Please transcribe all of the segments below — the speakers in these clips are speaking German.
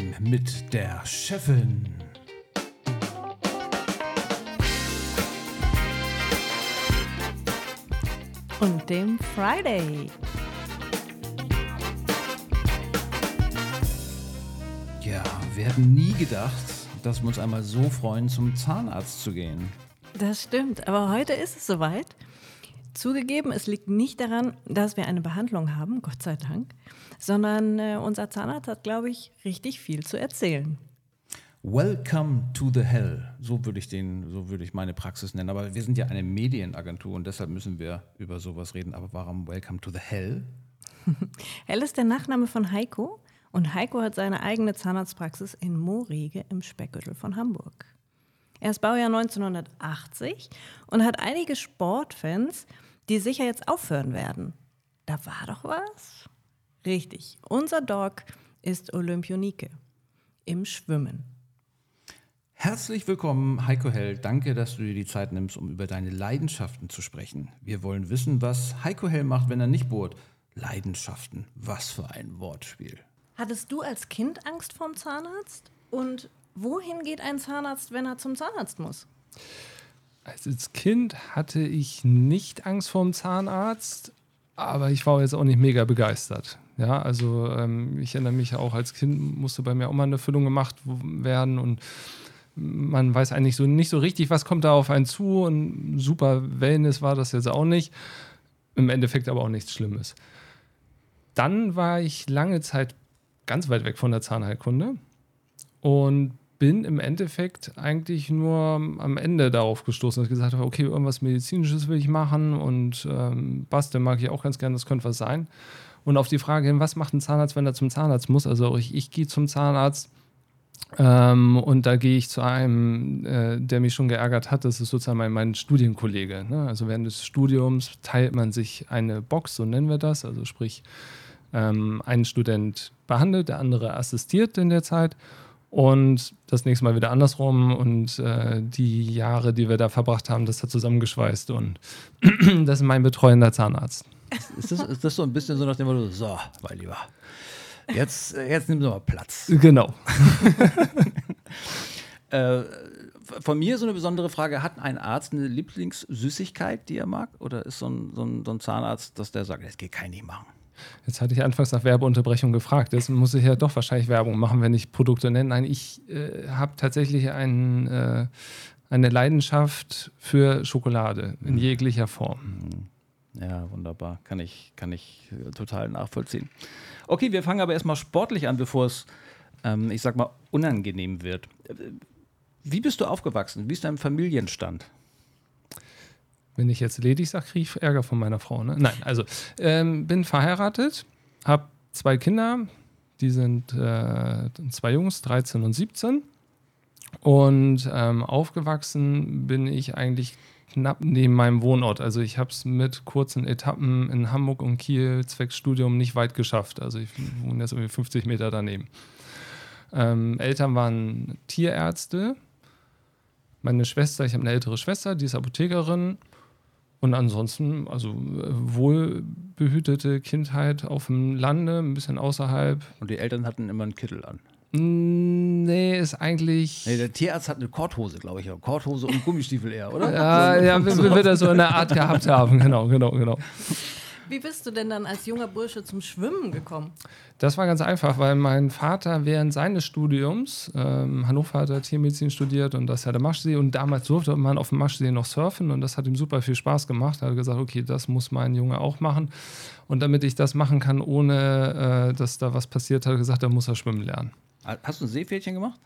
Time mit der Chefin. Und dem Friday. Ja, wir hätten nie gedacht, dass wir uns einmal so freuen, zum Zahnarzt zu gehen. Das stimmt, aber heute ist es soweit. Zugegeben, es liegt nicht daran, dass wir eine Behandlung haben, Gott sei Dank, sondern äh, unser Zahnarzt hat, glaube ich, richtig viel zu erzählen. Welcome to the Hell, so würde ich den, so würde ich meine Praxis nennen. Aber wir sind ja eine Medienagentur und deshalb müssen wir über sowas reden. Aber warum Welcome to the Hell? Hell ist der Nachname von Heiko und Heiko hat seine eigene Zahnarztpraxis in Moorege im Speckgürtel von Hamburg. Er ist Baujahr 1980 und hat einige Sportfans, die sicher jetzt aufhören werden. Da war doch was? Richtig, unser Dog ist Olympionike im Schwimmen. Herzlich willkommen, Heiko Hell. Danke, dass du dir die Zeit nimmst, um über deine Leidenschaften zu sprechen. Wir wollen wissen, was Heiko Hell macht, wenn er nicht bohrt. Leidenschaften, was für ein Wortspiel. Hattest du als Kind Angst vorm Zahnarzt? Und wohin geht ein Zahnarzt, wenn er zum Zahnarzt muss? Als Kind hatte ich nicht Angst vorm Zahnarzt, aber ich war jetzt auch nicht mega begeistert. Ja, also ähm, ich erinnere mich auch als Kind musste bei mir auch mal eine Füllung gemacht werden und man weiß eigentlich so nicht so richtig, was kommt da auf einen zu und super Wellness war das jetzt auch nicht. Im Endeffekt aber auch nichts Schlimmes. Dann war ich lange Zeit ganz weit weg von der Zahnheilkunde und bin im Endeffekt eigentlich nur am Ende darauf gestoßen, dass ich gesagt habe, okay, irgendwas Medizinisches will ich machen und ähm, Basteln mag ich auch ganz gerne, das könnte was sein. Und auf die Frage hin, was macht ein Zahnarzt, wenn er zum Zahnarzt muss? Also ich, ich gehe zum Zahnarzt ähm, und da gehe ich zu einem, äh, der mich schon geärgert hat, das ist sozusagen mein, mein Studienkollege. Ne? Also während des Studiums teilt man sich eine Box, so nennen wir das, also sprich, ähm, ein Student behandelt, der andere assistiert in der Zeit und das nächste Mal wieder andersrum und äh, die Jahre, die wir da verbracht haben, das hat zusammengeschweißt und das ist mein betreuender Zahnarzt. Ist das, ist das so ein bisschen so nach dem Motto, so, mein Lieber, jetzt, äh, jetzt nimm doch mal Platz. Genau. äh, von mir so eine besondere Frage: Hat ein Arzt eine Lieblingssüßigkeit, die er mag? Oder ist so ein, so ein, so ein Zahnarzt, dass der sagt, das geht kein nicht machen? Jetzt hatte ich anfangs nach Werbeunterbrechung gefragt. Jetzt muss ich ja doch wahrscheinlich Werbung machen, wenn ich Produkte nenne. Nein, ich äh, habe tatsächlich ein, äh, eine Leidenschaft für Schokolade in jeglicher Form. Ja, wunderbar. Kann ich, kann ich äh, total nachvollziehen. Okay, wir fangen aber erstmal sportlich an, bevor es, ähm, ich sag mal, unangenehm wird. Äh, Wie bist du aufgewachsen? Wie ist dein Familienstand? Wenn ich jetzt ledig sage, kriege ich Ärger von meiner Frau. Ne? Nein, also ähm, bin verheiratet, habe zwei Kinder, die sind äh, zwei Jungs, 13 und 17. Und ähm, aufgewachsen bin ich eigentlich knapp neben meinem Wohnort. Also ich habe es mit kurzen Etappen in Hamburg und Kiel zwecks Studium nicht weit geschafft. Also ich wohne jetzt irgendwie 50 Meter daneben. Ähm, Eltern waren Tierärzte. Meine Schwester, ich habe eine ältere Schwester, die ist Apothekerin. Und ansonsten, also äh, wohlbehütete Kindheit auf dem Lande, ein bisschen außerhalb. Und die Eltern hatten immer einen Kittel an. Nee, ist eigentlich. Nee, der Tierarzt hat eine Korthose, glaube ich. Korthose und Gummistiefel eher, oder? Ja, ja, wir, wir wird er so eine Art gehabt haben. Genau, genau, genau. Wie bist du denn dann als junger Bursche zum Schwimmen gekommen? Das war ganz einfach, weil mein Vater während seines Studiums, ähm, Hannover hat er Tiermedizin studiert und das ist ja der Maschsee und damals durfte man auf dem Maschsee noch surfen und das hat ihm super viel Spaß gemacht. Er hat gesagt, okay, das muss mein Junge auch machen. Und damit ich das machen kann, ohne äh, dass da was passiert, hat er gesagt, er muss er schwimmen lernen. Hast du ein Seepferdchen gemacht?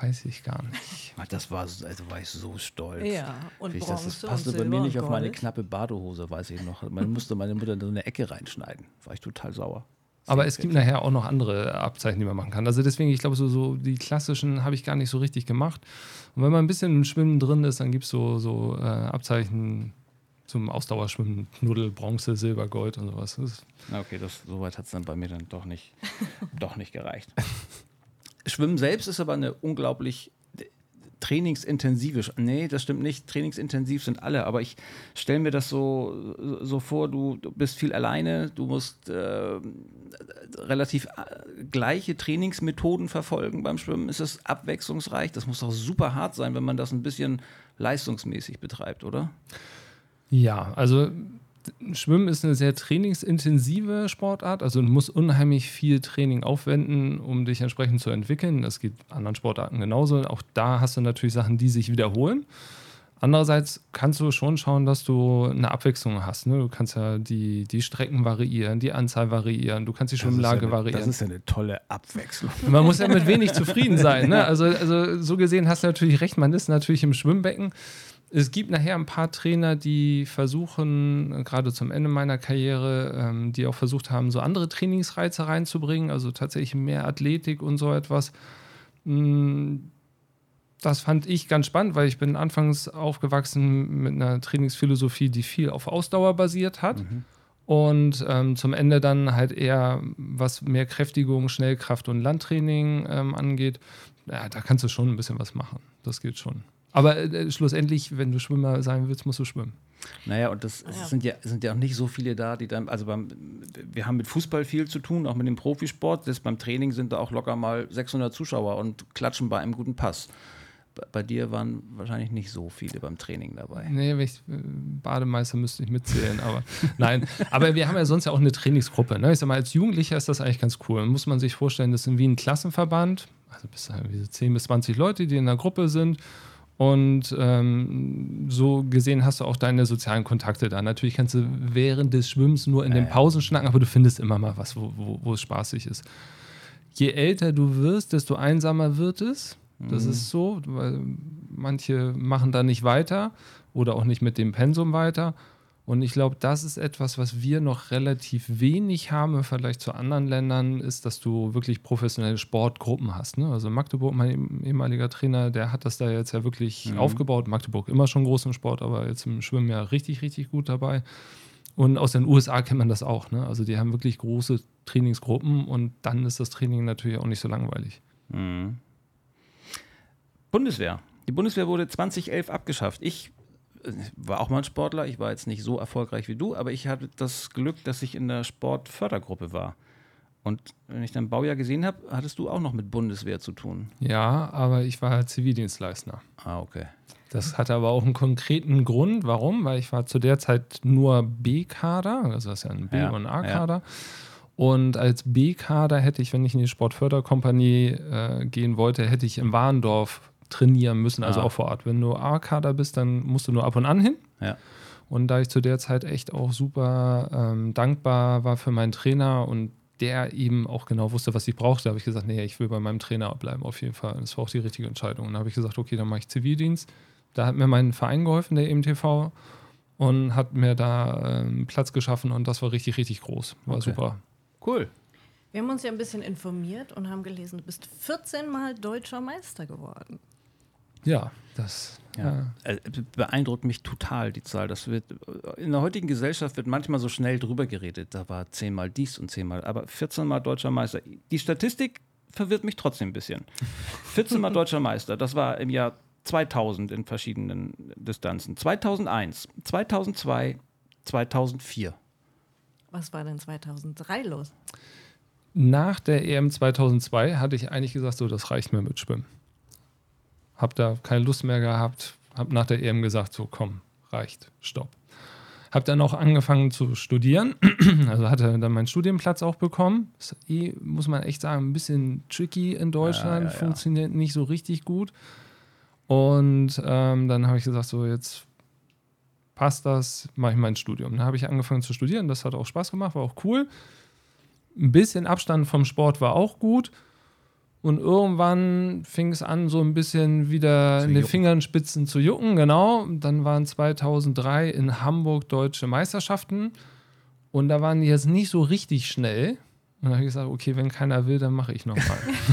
Weiß ich gar nicht. Ach, Das war, also war ich so stolz. Ja, und ich das, das passte und bei mir nicht auf meine knappe Badehose, weiß ich noch. Man musste meine Mutter in so eine Ecke reinschneiden. War ich total sauer. Aber es gibt nachher auch noch andere Abzeichen, die man machen kann. Also deswegen, ich glaube, so, so die klassischen habe ich gar nicht so richtig gemacht. Und wenn man ein bisschen im Schwimmen drin ist, dann gibt es so, so äh, Abzeichen zum Ausdauerschwimmen, Knuddel, Bronze, Silber, Gold und sowas. Das okay, das, so weit hat es dann bei mir dann doch nicht, doch nicht gereicht. Schwimmen selbst ist aber eine unglaublich trainingsintensive. Nee, das stimmt nicht. Trainingsintensiv sind alle, aber ich stelle mir das so, so vor, du, du bist viel alleine, du musst äh, relativ äh, gleiche Trainingsmethoden verfolgen beim Schwimmen. Ist es abwechslungsreich? Das muss doch super hart sein, wenn man das ein bisschen leistungsmäßig betreibt, oder? Ja, also Schwimmen ist eine sehr trainingsintensive Sportart. Also du musst unheimlich viel Training aufwenden, um dich entsprechend zu entwickeln. Das geht anderen Sportarten genauso. Auch da hast du natürlich Sachen, die sich wiederholen. Andererseits kannst du schon schauen, dass du eine Abwechslung hast. Ne? Du kannst ja die, die Strecken variieren, die Anzahl variieren, du kannst die Schwimmlage ja variieren. Das ist ja eine tolle Abwechslung. Man muss ja mit wenig zufrieden sein. Ne? Also, also so gesehen hast du natürlich recht, man ist natürlich im Schwimmbecken es gibt nachher ein paar Trainer, die versuchen, gerade zum Ende meiner Karriere, ähm, die auch versucht haben, so andere Trainingsreize reinzubringen, also tatsächlich mehr Athletik und so etwas. Mm, das fand ich ganz spannend, weil ich bin anfangs aufgewachsen mit einer Trainingsphilosophie, die viel auf Ausdauer basiert hat. Mhm. Und ähm, zum Ende dann halt eher, was mehr Kräftigung, Schnellkraft und Landtraining ähm, angeht. Ja, da kannst du schon ein bisschen was machen. Das geht schon. Aber äh, schlussendlich, wenn du Schwimmer sein willst, musst du schwimmen. Naja, und das, das sind, ja, sind ja auch nicht so viele da, die dann, also beim, wir haben mit Fußball viel zu tun, auch mit dem Profisport. Das beim Training sind da auch locker mal 600 Zuschauer und klatschen bei einem guten Pass. Bei dir waren wahrscheinlich nicht so viele beim Training dabei. Nee, ich, äh, Bademeister müsste ich mitzählen, aber nein. Aber wir haben ja sonst ja auch eine Trainingsgruppe. Ne? Ich sag mal, als Jugendlicher ist das eigentlich ganz cool. Muss man sich vorstellen, das sind wie ein Klassenverband, also bis 10 bis 20 Leute, die in der Gruppe sind. Und ähm, so gesehen hast du auch deine sozialen Kontakte da. Natürlich kannst du während des Schwimmens nur in den Pausen schnacken, aber du findest immer mal was, wo, wo, wo es spaßig ist. Je älter du wirst, desto einsamer wird es. Das mhm. ist so, weil manche machen da nicht weiter oder auch nicht mit dem Pensum weiter. Und ich glaube, das ist etwas, was wir noch relativ wenig haben im Vergleich zu anderen Ländern, ist, dass du wirklich professionelle Sportgruppen hast. Ne? Also Magdeburg, mein ehemaliger Trainer, der hat das da jetzt ja wirklich mhm. aufgebaut. Magdeburg immer schon groß im Sport, aber jetzt im Schwimmen ja richtig, richtig gut dabei. Und aus den USA kennt man das auch. Ne? Also die haben wirklich große Trainingsgruppen und dann ist das Training natürlich auch nicht so langweilig. Mhm. Bundeswehr. Die Bundeswehr wurde 2011 abgeschafft. Ich war auch mal ein Sportler. Ich war jetzt nicht so erfolgreich wie du, aber ich hatte das Glück, dass ich in der Sportfördergruppe war. Und wenn ich dein Baujahr gesehen habe, hattest du auch noch mit Bundeswehr zu tun. Ja, aber ich war Zivildienstleister. Ah, okay. Das hatte aber auch einen konkreten Grund. Warum? Weil ich war zu der Zeit nur B-Kader, also das ist ja ein B- ja, und A-Kader. Ja. Und als B-Kader hätte ich, wenn ich in die Sportförderkompanie äh, gehen wollte, hätte ich im Warndorf trainieren müssen, also ah. auch vor Ort. Wenn du A-Kader bist, dann musst du nur ab und an hin. Ja. Und da ich zu der Zeit echt auch super ähm, dankbar war für meinen Trainer und der eben auch genau wusste, was ich brauchte, habe ich gesagt, nee, ich will bei meinem Trainer bleiben, auf jeden Fall. Das war auch die richtige Entscheidung. Und da habe ich gesagt, okay, dann mache ich Zivildienst. Da hat mir mein Verein geholfen, der EMTV, und hat mir da ähm, Platz geschaffen und das war richtig, richtig groß. War okay. super. Cool. Wir haben uns ja ein bisschen informiert und haben gelesen, du bist 14 Mal deutscher Meister geworden. Ja, das ja. Äh, beeindruckt mich total, die Zahl. Das wird, in der heutigen Gesellschaft wird manchmal so schnell drüber geredet. Da war zehnmal dies und zehnmal, aber 14 Mal deutscher Meister. Die Statistik verwirrt mich trotzdem ein bisschen. 14 Mal deutscher Meister, das war im Jahr 2000 in verschiedenen Distanzen. 2001, 2002, 2004. Was war denn 2003 los? Nach der EM 2002 hatte ich eigentlich gesagt, so, das reicht mir mit Schwimmen habe da keine Lust mehr gehabt, habe nach der EM gesagt, so komm, reicht, stopp. Habe dann auch angefangen zu studieren, also hatte dann meinen Studienplatz auch bekommen. Ist eh, muss man echt sagen, ein bisschen tricky in Deutschland, ja, ja, ja. funktioniert nicht so richtig gut. Und ähm, dann habe ich gesagt, so jetzt passt das, mache ich mein Studium. Dann habe ich angefangen zu studieren, das hat auch Spaß gemacht, war auch cool. Ein bisschen Abstand vom Sport war auch gut. Und irgendwann fing es an, so ein bisschen wieder zu in den Fingerspitzen zu jucken, genau. Dann waren 2003 in Hamburg deutsche Meisterschaften. Und da waren die jetzt nicht so richtig schnell. Und dann habe ich gesagt, okay, wenn keiner will, dann mache ich nochmal.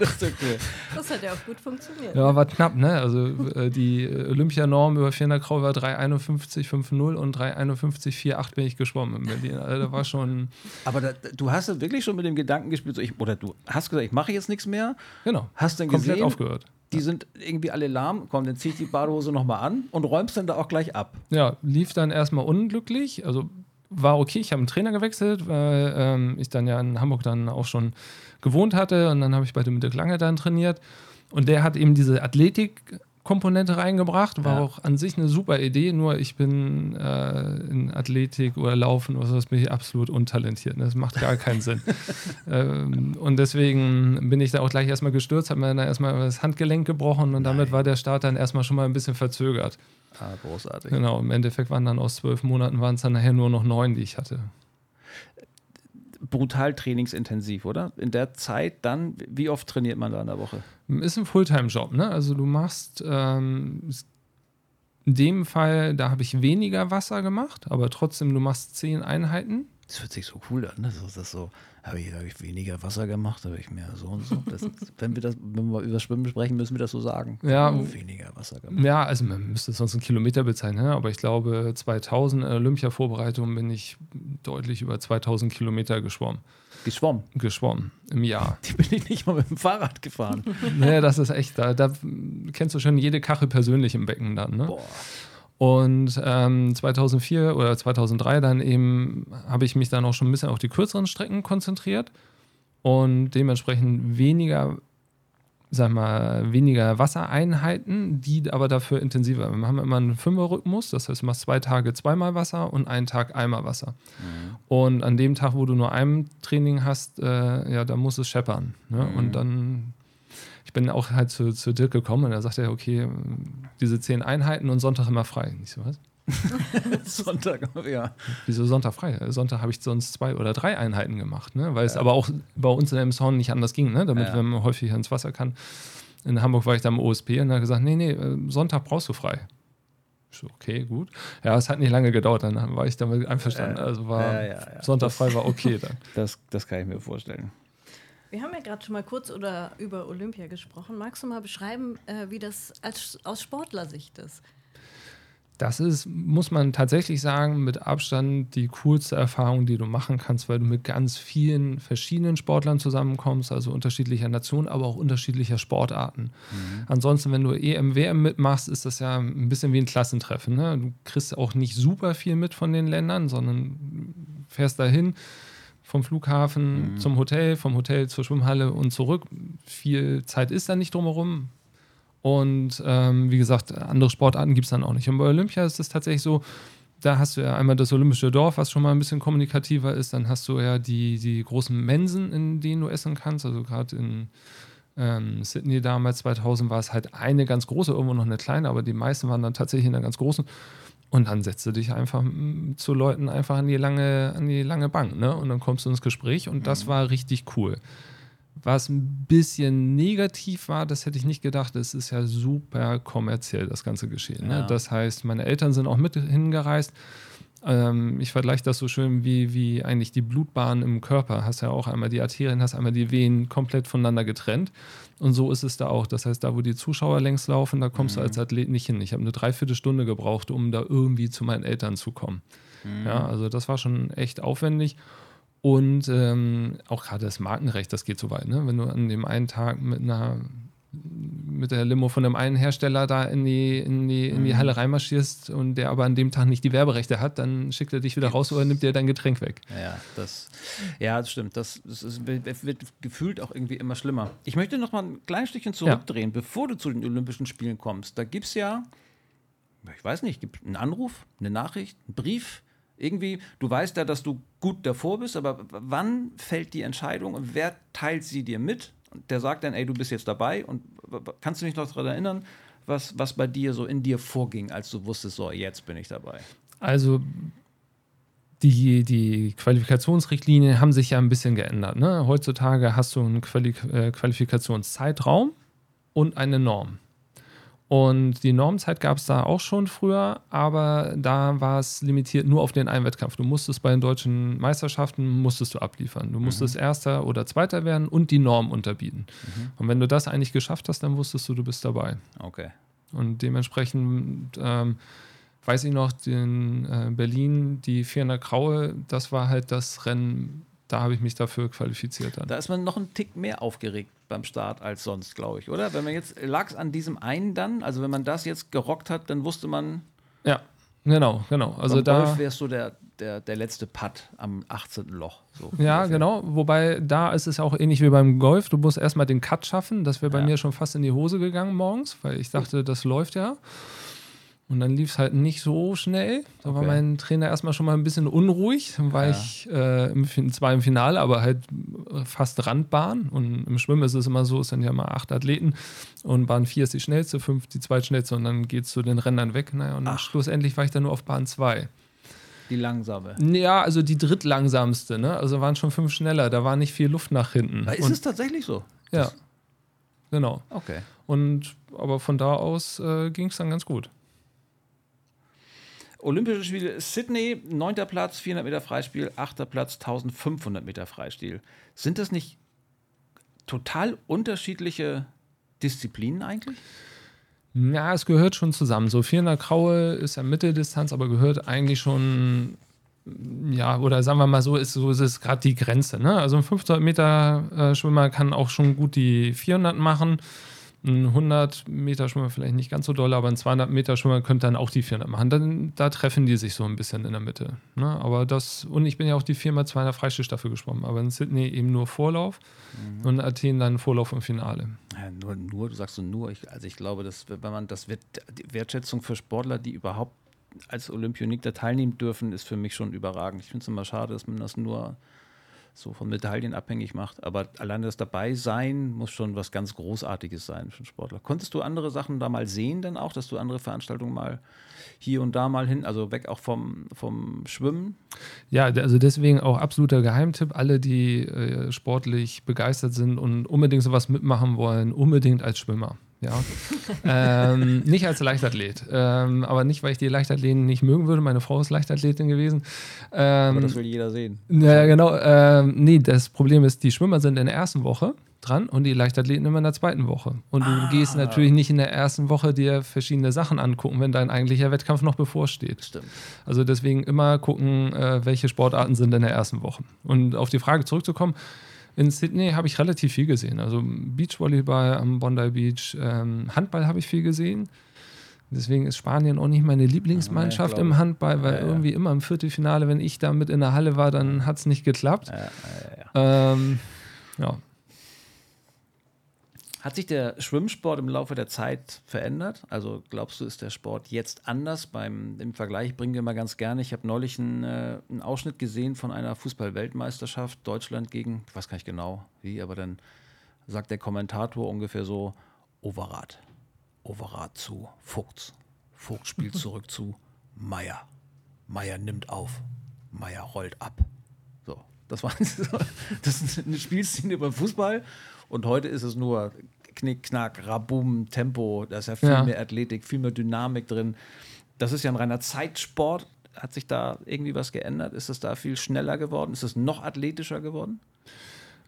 das ist okay. Das hat ja auch gut funktioniert. Ja, war knapp, ne? Also äh, die Olympianorm über 400 Kraul war 351,50 und 351,48 bin ich geschwommen in Berlin. Also da war schon. Aber da, du hast wirklich schon mit dem Gedanken gespielt, so ich, oder du hast gesagt, ich mache jetzt nichts mehr. Genau. Hast dann Komplett gesehen, aufgehört. die sind irgendwie alle lahm, komm, dann zieh ich die Badehose nochmal an und räumst dann da auch gleich ab. Ja, lief dann erstmal unglücklich. Also war okay, ich habe einen Trainer gewechselt, weil ähm, ich dann ja in Hamburg dann auch schon gewohnt hatte und dann habe ich bei dem Dirk Lange dann trainiert. Und der hat eben diese Athletik Komponente reingebracht. War ja. auch an sich eine super Idee, nur ich bin äh, in Athletik oder Laufen oder sowas bin ich absolut untalentiert. Ne? Das macht gar keinen Sinn. ähm, und deswegen bin ich da auch gleich erstmal gestürzt, habe mir dann erstmal das Handgelenk gebrochen und damit Nein. war der Start dann erstmal schon mal ein bisschen verzögert. Ah, großartig. Genau, im Endeffekt waren dann aus zwölf Monaten waren es dann nachher nur noch neun, die ich hatte brutal trainingsintensiv, oder? In der Zeit dann, wie oft trainiert man da in der Woche? Ist ein Fulltime-Job, ne? Also du machst ähm, in dem Fall, da habe ich weniger Wasser gemacht, aber trotzdem, du machst zehn Einheiten. Das hört sich so cool an, ne? Das ist so, habe ich, ich weniger Wasser gemacht, habe ich mehr so und so. Das, wenn, wir das, wenn wir über Schwimmen sprechen, müssen wir das so sagen. Ja, weniger Wasser gemacht. Ja, also man müsste es sonst einen Kilometer bezeichnen, ne? aber ich glaube, 2000 in Olympia-Vorbereitung bin ich deutlich über 2000 Kilometer geschwommen. Geschwommen? Geschwommen im Jahr. Die bin ich nicht mal mit dem Fahrrad gefahren. naja, das ist echt, da, da kennst du schon jede Kachel persönlich im Becken dann. Ne? Boah. Und ähm, 2004 oder 2003 dann eben habe ich mich dann auch schon ein bisschen auf die kürzeren Strecken konzentriert und dementsprechend weniger, sag mal, weniger Wassereinheiten, die aber dafür intensiver. Wir haben immer einen Fünferrhythmus, das heißt, du machst zwei Tage zweimal Wasser und einen Tag einmal Wasser. Mhm. Und an dem Tag, wo du nur ein Training hast, äh, ja, da muss es scheppern. Ne? Mhm. Und dann bin auch halt zu, zu Dirk gekommen und er sagte, okay, diese zehn Einheiten und Sonntag immer frei. Ich so, was? Sonntag, ja. Wieso Sonntag frei? Sonntag habe ich sonst zwei oder drei Einheiten gemacht, ne? weil ja. es aber auch bei uns in Sound nicht anders ging, ne? damit ja. man häufig ins Wasser kann. In Hamburg war ich da im OSP und er hat gesagt, nee, nee, äh, Sonntag brauchst du frei. So, okay, gut. Ja, es hat nicht lange gedauert, dann war ich damit einverstanden. Also war Sonntag frei war okay dann. Das, das kann ich mir vorstellen. Wir haben ja gerade schon mal kurz oder über Olympia gesprochen. Magst du mal beschreiben, äh, wie das als, aus Sportlersicht ist? Das ist, muss man tatsächlich sagen, mit Abstand die coolste Erfahrung, die du machen kannst, weil du mit ganz vielen verschiedenen Sportlern zusammenkommst, also unterschiedlicher Nationen, aber auch unterschiedlicher Sportarten. Mhm. Ansonsten, wenn du EM, WM mitmachst, ist das ja ein bisschen wie ein Klassentreffen. Ne? Du kriegst auch nicht super viel mit von den Ländern, sondern fährst dahin, vom Flughafen mhm. zum Hotel, vom Hotel zur Schwimmhalle und zurück. Viel Zeit ist da nicht drumherum. Und ähm, wie gesagt, andere Sportarten gibt es dann auch nicht. Und bei Olympia ist es tatsächlich so, da hast du ja einmal das Olympische Dorf, was schon mal ein bisschen kommunikativer ist. Dann hast du ja die, die großen Mensen, in denen du essen kannst. Also gerade in ähm, Sydney damals 2000 war es halt eine ganz große, irgendwo noch eine kleine, aber die meisten waren dann tatsächlich in einer ganz großen. Und dann setzt du dich einfach zu Leuten einfach an die lange, an die lange Bank, ne? Und dann kommst du ins Gespräch und das mhm. war richtig cool. Was ein bisschen negativ war, das hätte ich nicht gedacht, es ist ja super kommerziell, das ganze Geschehen. Ne? Ja. Das heißt, meine Eltern sind auch mit hingereist ähm, ich vergleiche das so schön wie, wie eigentlich die Blutbahn im Körper. Hast ja auch einmal die Arterien, hast einmal die Venen komplett voneinander getrennt. Und so ist es da auch. Das heißt, da, wo die Zuschauer längs laufen, da kommst mhm. du als Athlet nicht hin. Ich habe eine Dreiviertelstunde gebraucht, um da irgendwie zu meinen Eltern zu kommen. Mhm. Ja, also das war schon echt aufwendig. Und ähm, auch gerade das Markenrecht, das geht so weit. Ne? Wenn du an dem einen Tag mit einer mit der Limo von dem einen Hersteller da in die, in die, in die mhm. Halle reinmarschierst und der aber an dem Tag nicht die Werberechte hat, dann schickt er dich wieder raus oder nimmt dir dein Getränk weg. Ja, das, ja, das stimmt. Das, das ist, wird gefühlt auch irgendwie immer schlimmer. Ich möchte noch mal ein kleines Stückchen zurückdrehen, ja. bevor du zu den Olympischen Spielen kommst. Da gibt es ja, ich weiß nicht, gibt einen Anruf, eine Nachricht, einen Brief, irgendwie, du weißt ja, dass du gut davor bist, aber wann fällt die Entscheidung und wer teilt sie dir mit? Der sagt dann, ey, du bist jetzt dabei und kannst du dich noch daran erinnern, was, was bei dir so in dir vorging, als du wusstest, so, jetzt bin ich dabei? Also die, die Qualifikationsrichtlinien haben sich ja ein bisschen geändert. Ne? Heutzutage hast du einen Quali äh, Qualifikationszeitraum und eine Norm. Und die Normzeit gab es da auch schon früher, aber da war es limitiert nur auf den einen Wettkampf. Du musstest bei den deutschen Meisterschaften musstest du abliefern. Du musstest mhm. Erster oder Zweiter werden und die Norm unterbieten. Mhm. Und wenn du das eigentlich geschafft hast, dann wusstest du, du bist dabei. Okay. Und dementsprechend ähm, weiß ich noch, in äh, Berlin, die 400 Graue, das war halt das Rennen, da habe ich mich dafür qualifiziert. Dann. Da ist man noch einen Tick mehr aufgeregt beim Start als sonst, glaube ich, oder? Wenn man jetzt, lag es an diesem einen dann? Also wenn man das jetzt gerockt hat, dann wusste man. Ja, genau, genau. Also beim da. Golf wärst du der, der, der letzte Putt am 18. Loch. So Ja, ungefähr. genau. Wobei da ist es auch ähnlich wie beim Golf. Du musst erstmal den Cut schaffen. Das wäre bei Ja. mir schon fast in die Hose gegangen morgens, weil ich dachte, das läuft ja. Und dann lief es halt nicht so schnell. Da war Okay. mein Trainer erstmal schon mal ein bisschen unruhig. Dann war Ja. ich äh, im, zwar im Finale, aber halt äh, fast Randbahn. Und im Schwimmen ist es immer so, es sind ja immer acht Athleten. Und Bahn 4 ist die schnellste, 5 die zweitschnellste. Und dann geht es zu den Rennern weg. Naja, und dann Ach. schlussendlich war ich dann nur auf Bahn 2. Die langsame. Ja, also die drittlangsamste, ne? Also waren schon fünf schneller, da war nicht viel Luft nach hinten. Ist Und- es tatsächlich so? Ja. Genau. Okay. Und aber von da aus äh, ging es dann ganz gut. Olympische Spiele Sydney, 9. Platz, 400 Meter Freispiel, 8. Platz, 1500 Meter Freistil. Sind das nicht total unterschiedliche Disziplinen eigentlich? Ja, es gehört schon zusammen. So 400 Kraul ist ja Mitteldistanz, aber gehört eigentlich schon, ja, oder sagen wir mal so, ist, so ist es gerade die Grenze. Ne? Also ein 500 Meter äh, Schwimmer kann auch schon gut die 400 machen. Ein 100 Meter Schwimmer vielleicht nicht ganz so doll, aber ein 200 Meter Schwimmer könnte dann auch die 400 machen. Dann, da treffen die sich so ein bisschen in der Mitte. Ne? Aber das, und ich bin ja auch die 4x200 Freistilstaffel geschwommen, aber in Sydney eben nur Vorlauf und in Athen dann Vorlauf im Finale. Ja, nur, nur, du sagst so nur. Ich, also ich glaube, dass wenn man das wird, die Wertschätzung für Sportler, die überhaupt als Olympionik da teilnehmen dürfen, ist für mich schon überragend. Ich finde es immer schade, dass man das nur so von Medaillen abhängig macht. Aber alleine das Dabeisein muss schon was ganz Großartiges sein für einen Sportler. Konntest du andere Sachen da mal sehen dann auch, dass du andere Veranstaltungen mal hier und da mal hin, also weg auch vom, vom Schwimmen? Ja, also deswegen auch absoluter Geheimtipp. Alle, die äh, sportlich begeistert sind und unbedingt sowas mitmachen wollen, unbedingt als Schwimmer. Ja. ähm, nicht als Leichtathlet. Ähm, aber nicht, weil ich die Leichtathleten nicht mögen würde. Meine Frau ist Leichtathletin gewesen. Ähm, Aber das will jeder sehen. ja, genau. Ähm, nee, das Problem ist, die Schwimmer sind in der ersten Woche dran und die Leichtathleten immer in der zweiten Woche. Und du gehst natürlich nicht in der ersten Woche dir verschiedene Sachen angucken, wenn dein eigentlicher Wettkampf noch bevorsteht. Stimmt. Also deswegen immer gucken, äh, welche Sportarten sind in der ersten Woche. Und auf die Frage zurückzukommen, in Sydney habe ich relativ viel gesehen. Also Beachvolleyball am Bondi Beach, ähm, Handball habe ich viel gesehen. Deswegen ist Spanien auch nicht meine Lieblingsmannschaft Ja, im. Handball, weil Ja, ja. irgendwie immer im Viertelfinale, wenn ich da mit in der Halle war, dann hat es nicht geklappt. Ja. Ähm, ja. Hat sich der Schwimmsport im Laufe der Zeit verändert? Also glaubst du, ist der Sport jetzt anders? Beim, Im Vergleich bringen wir mal ganz gerne. Ich habe neulich einen, äh, einen Ausschnitt gesehen von einer Fußball-Weltmeisterschaft, Deutschland gegen, ich weiß gar nicht genau wie, aber dann sagt der Kommentator ungefähr so: Overath. Overath zu Vogts. Vogt spielt zurück zu Meier. Meier nimmt auf. Meier rollt ab. So, das war das ist eine Spielszene beim Fußball und heute ist es nur Knick, Knack, Rabum, Tempo, da ist ja viel Ja. mehr Athletik, viel mehr Dynamik drin. Das ist ja ein reiner Zeitsport. Hat sich da irgendwie was geändert? Ist es da viel schneller geworden? Ist es noch athletischer geworden?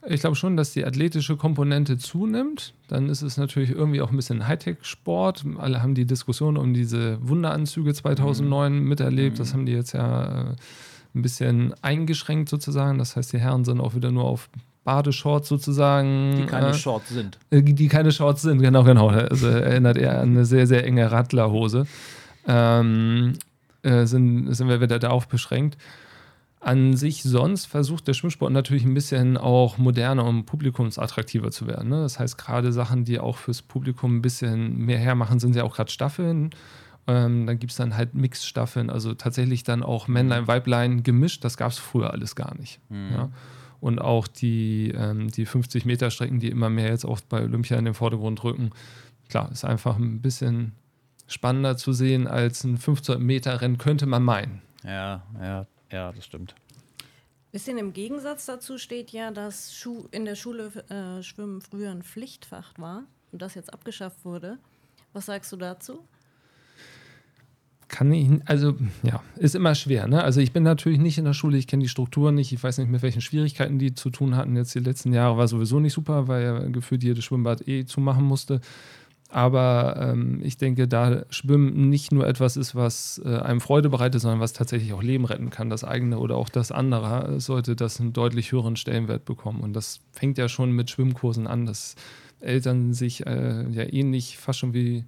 Ich glaube schon, dass die athletische Komponente zunimmt. Dann ist es natürlich irgendwie auch ein bisschen Hightech-Sport. Alle haben die Diskussion um diese Wunderanzüge 2009 miterlebt. Das haben die jetzt ja äh, ein bisschen eingeschränkt sozusagen. Das heißt, die Herren sind auch wieder nur auf Badeshorts sozusagen. Die keine äh, Shorts sind. äh, die keine Shorts sind, genau, genau. Also erinnert eher an eine sehr, sehr enge Radlerhose. Ähm, äh, sind, sind wir wieder darauf beschränkt. An sich sonst versucht der Schwimmsport natürlich ein bisschen auch moderner und publikumsattraktiver zu werden. Ne? Das heißt, gerade Sachen, die auch fürs Publikum ein bisschen mehr hermachen, sind ja auch gerade Staffeln. Ähm, dann gibt es dann halt Mixstaffeln, also tatsächlich dann auch Männlein, Weiblein gemischt. Das gab es früher alles gar nicht. Ja? Und auch die, ähm, die 50-Meter-Strecken, die immer mehr jetzt auch bei Olympia in den Vordergrund rücken. Klar, ist einfach ein bisschen spannender zu sehen als ein 15-Meter-Rennen, könnte man meinen. Ja, ja, ja, das stimmt. Bisschen im Gegensatz dazu steht ja, dass Schu in der Schule äh, Schwimmen früher ein Pflichtfach war und das jetzt abgeschafft wurde. Was sagst du dazu? Kann ich, also ja, ist immer schwer. Ne? Also ich bin natürlich nicht in der Schule, ich kenne die Strukturen nicht, ich weiß nicht, mit welchen Schwierigkeiten die zu tun hatten. Jetzt die letzten Jahre war sowieso nicht super, weil ja gefühlt jedes Schwimmbad eh zumachen musste. Aber ähm, ich denke, da Schwimmen nicht nur etwas ist, was äh, einem Freude bereitet, sondern was tatsächlich auch Leben retten kann, das eigene oder auch das andere, sollte das einen deutlich höheren Stellenwert bekommen. Und das fängt ja schon mit Schwimmkursen an, dass Eltern sich äh, ja ähnlich fast schon wie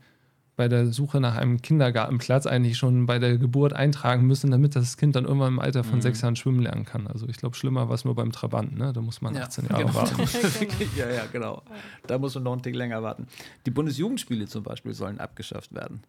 bei der Suche nach einem Kindergartenplatz eigentlich schon bei der Geburt eintragen müssen, damit das Kind dann irgendwann im Alter von mhm. sechs Jahren schwimmen lernen kann. Also ich glaube, schlimmer war es nur beim Trabant, ne? Da muss man 18 ja, Jahre genau. warten. ja, ja, genau. Da muss man noch einen Tick länger warten. Die Bundesjugendspiele zum Beispiel sollen abgeschafft werden.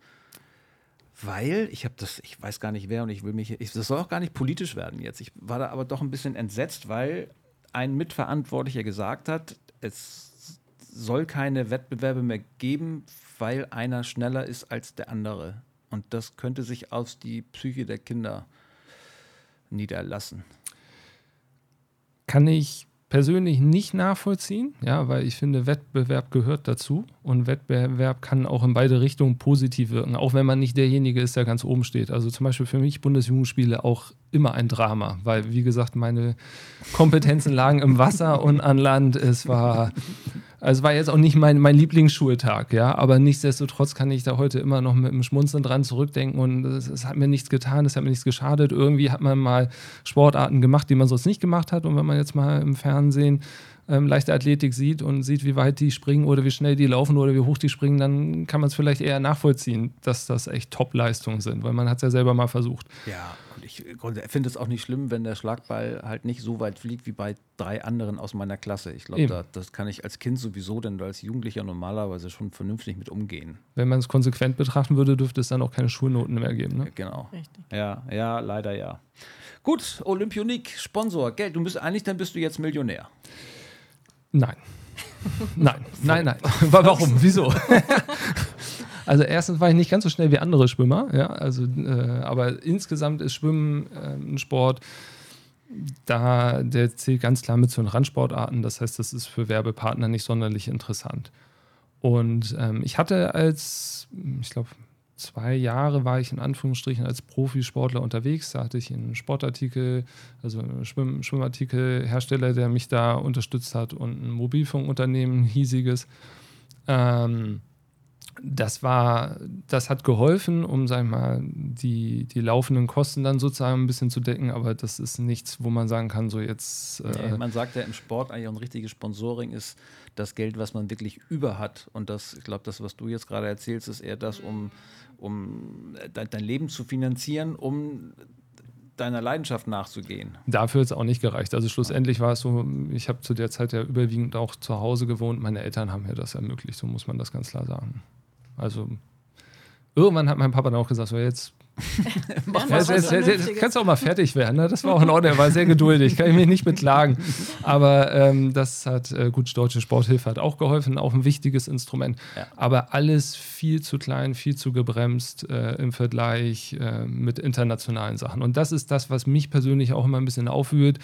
Weil, ich habe das, ich weiß gar nicht wer und ich will mich, ich, das soll auch gar nicht politisch werden jetzt. Ich war da aber doch ein bisschen entsetzt, weil ein Mitverantwortlicher gesagt hat, es soll keine Wettbewerbe mehr geben, weil einer schneller ist als der andere. Und das könnte sich auf die Psyche der Kinder niederlassen. Kann ich persönlich nicht nachvollziehen, ja, weil ich finde, Wettbewerb gehört dazu und Wettbewerb kann auch in beide Richtungen positiv wirken, auch wenn man nicht derjenige ist, der ganz oben steht. Also zum Beispiel für mich Bundesjugendspiele auch immer ein Drama, weil wie gesagt, meine Kompetenzen lagen im Wasser und an Land. Es war also war jetzt auch nicht mein, mein Lieblingsschultag, ja, aber nichtsdestotrotz kann ich da heute immer noch mit einem Schmunzeln dran zurückdenken und es, es hat mir nichts getan, es hat mir nichts geschadet. Irgendwie hat man mal Sportarten gemacht, die man sonst nicht gemacht hat und wenn man jetzt mal im Fernsehen ähm, leichte Athletik sieht und sieht, wie weit die springen oder wie schnell die laufen oder wie hoch die springen, dann kann man es vielleicht eher nachvollziehen, dass das echt Top-Leistungen sind, weil man hat es ja selber mal versucht. Ja, ich finde es auch nicht schlimm, wenn der Schlagball halt nicht so weit fliegt wie bei drei anderen aus meiner Klasse. Ich glaube, da, das kann ich als Kind sowieso, denn als Jugendlicher normalerweise schon vernünftig mit umgehen. Wenn man es konsequent betrachten würde, dürfte es dann auch keine Schulnoten mehr geben. Ne? Genau. Richtig. Ja, ja, leider ja. Gut, Olympionik, Sponsor, Geld. Du bist eigentlich, dann bist du jetzt Millionär. Nein. Nein, nein, nein. Warum? Wieso? Also erstens war ich nicht ganz so schnell wie andere Schwimmer, ja, also, äh, aber insgesamt ist Schwimmen äh, ein Sport, da der zählt ganz klar mit zu den Randsportarten. Das heißt, das ist für Werbepartner nicht sonderlich interessant. Und ähm, ich hatte als, ich glaube, zwei Jahre war ich in Anführungsstrichen als Profisportler unterwegs. Da hatte ich einen Sportartikel, also einen Schwimm Schwimmartikelhersteller, der mich da unterstützt hat und ein Mobilfunkunternehmen, hiesiges. Ähm, das war, das hat geholfen, um, sag ich mal, die, die laufenden Kosten dann sozusagen ein bisschen zu decken, aber das ist nichts, wo man sagen kann, so jetzt. Äh nee, man sagt ja im Sport eigentlich auch ein richtiges Sponsoring ist das Geld, was man wirklich über hat. Und das, ich glaube, das, was du jetzt gerade erzählst, ist eher das, um, um dein, dein Leben zu finanzieren, um deiner Leidenschaft nachzugehen. Dafür hat es auch nicht gereicht. Also schlussendlich war es so, ich habe zu der Zeit ja überwiegend auch zu Hause gewohnt. Meine Eltern haben mir das ermöglicht, so muss man das ganz klar sagen. Also irgendwann hat mein Papa dann auch gesagt, so jetzt ja, jetzt, jetzt, jetzt, kannst du auch mal fertig werden. Ne? Das war auch in Ordnung. Er war sehr geduldig, kann ich mich nicht beklagen. Aber ähm, das hat, äh, gut, Deutsche Sporthilfe hat auch geholfen, auch ein wichtiges Instrument. Ja. Aber alles viel zu klein, viel zu gebremst äh, im Vergleich äh, mit internationalen Sachen. Und das ist das, was mich persönlich auch immer ein bisschen aufwühlt.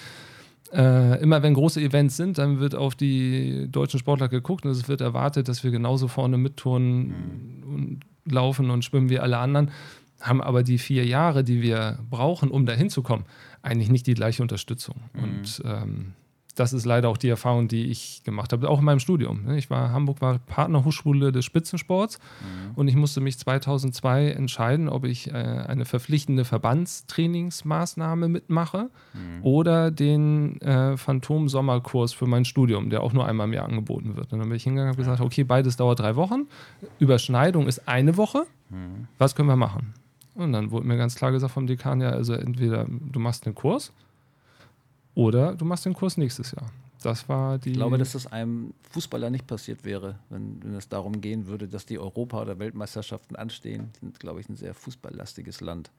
Äh, immer wenn große Events sind, dann wird auf die deutschen Sportler geguckt und es wird erwartet, dass wir genauso vorne mitturnen mhm. und laufen und schwimmen wie alle anderen, haben aber die vier Jahre, die wir brauchen, um dahin zu kommen, eigentlich nicht die gleiche Unterstützung. Mhm. Und ähm, das ist leider auch die Erfahrung, die ich gemacht habe, auch in meinem Studium. Ich war Hamburg war Partnerhochschule des Spitzensports mhm. und ich musste mich 2002 entscheiden, ob ich äh, eine verpflichtende Verbandstrainingsmaßnahme mitmache mhm. oder den äh, Phantom-Sommerkurs für mein Studium, der auch nur einmal im Jahr angeboten wird. Und dann bin ich hingegangen und habe gesagt, okay, beides dauert drei Wochen, Überschneidung ist eine Woche, mhm. was können wir machen? Und dann wurde mir ganz klar gesagt vom Dekan, ja, also entweder du machst einen Kurs oder du machst den Kurs nächstes Jahr. Das war die. Ich glaube, dass das einem Fußballer nicht passiert wäre, wenn, wenn es darum gehen würde, dass die Europa- oder Weltmeisterschaften anstehen. Die sind, glaube ich, ein sehr fußballlastiges Land.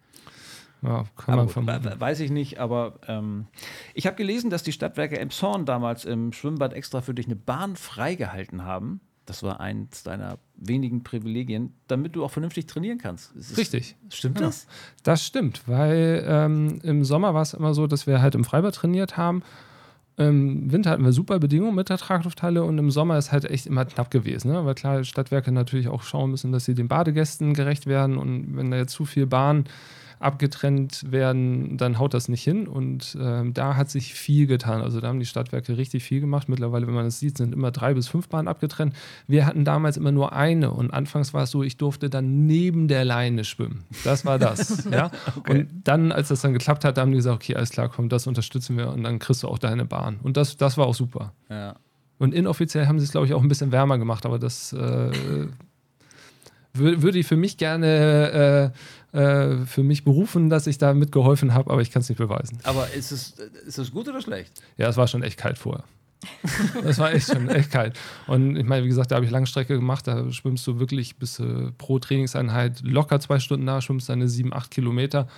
Ja, kann man vermuten. Weiß ich nicht, aber ähm, ich habe gelesen, dass die Stadtwerke Emshorn damals im Schwimmbad extra für dich eine Bahn freigehalten haben. Das war eins deiner wenigen Privilegien, damit du auch vernünftig trainieren kannst. Richtig. Stimmt genau. das? Das stimmt, weil ähm, im Sommer war es immer so, dass wir halt im Freibad trainiert haben. Im Winter hatten wir super Bedingungen mit der Traglufthalle und im Sommer ist halt echt immer knapp gewesen. Ne? Weil klar, Stadtwerke natürlich auch schauen müssen, dass sie den Badegästen gerecht werden und wenn da jetzt zu viel Bahn abgetrennt werden, dann haut das nicht hin. Und ähm, da hat sich viel getan. Also da haben die Stadtwerke richtig viel gemacht. Mittlerweile, wenn man das sieht, sind immer drei bis fünf Bahnen abgetrennt. Wir hatten damals immer nur eine. Und anfangs war es so, ich durfte dann neben der Leine schwimmen. Das war das. ja? Okay. Und dann, als das dann geklappt hat, haben die gesagt, okay, alles klar, komm, das unterstützen wir und dann kriegst du auch deine Bahn. Und das, das war auch super. Ja. Und inoffiziell haben sie es, glaube ich, auch ein bisschen wärmer gemacht, aber das äh, würde ich für mich gerne äh, äh, für mich berufen, dass ich da mitgeholfen habe, aber ich kann es nicht beweisen. Aber ist es, ist es gut oder schlecht? Ja, es war schon echt kalt vorher. das war echt schon echt kalt. Und ich meine, wie gesagt, da habe ich Langstrecke gemacht, da schwimmst du wirklich bis äh, pro Trainingseinheit locker zwei Stunden nach, schwimmst deine sieben, acht Kilometer.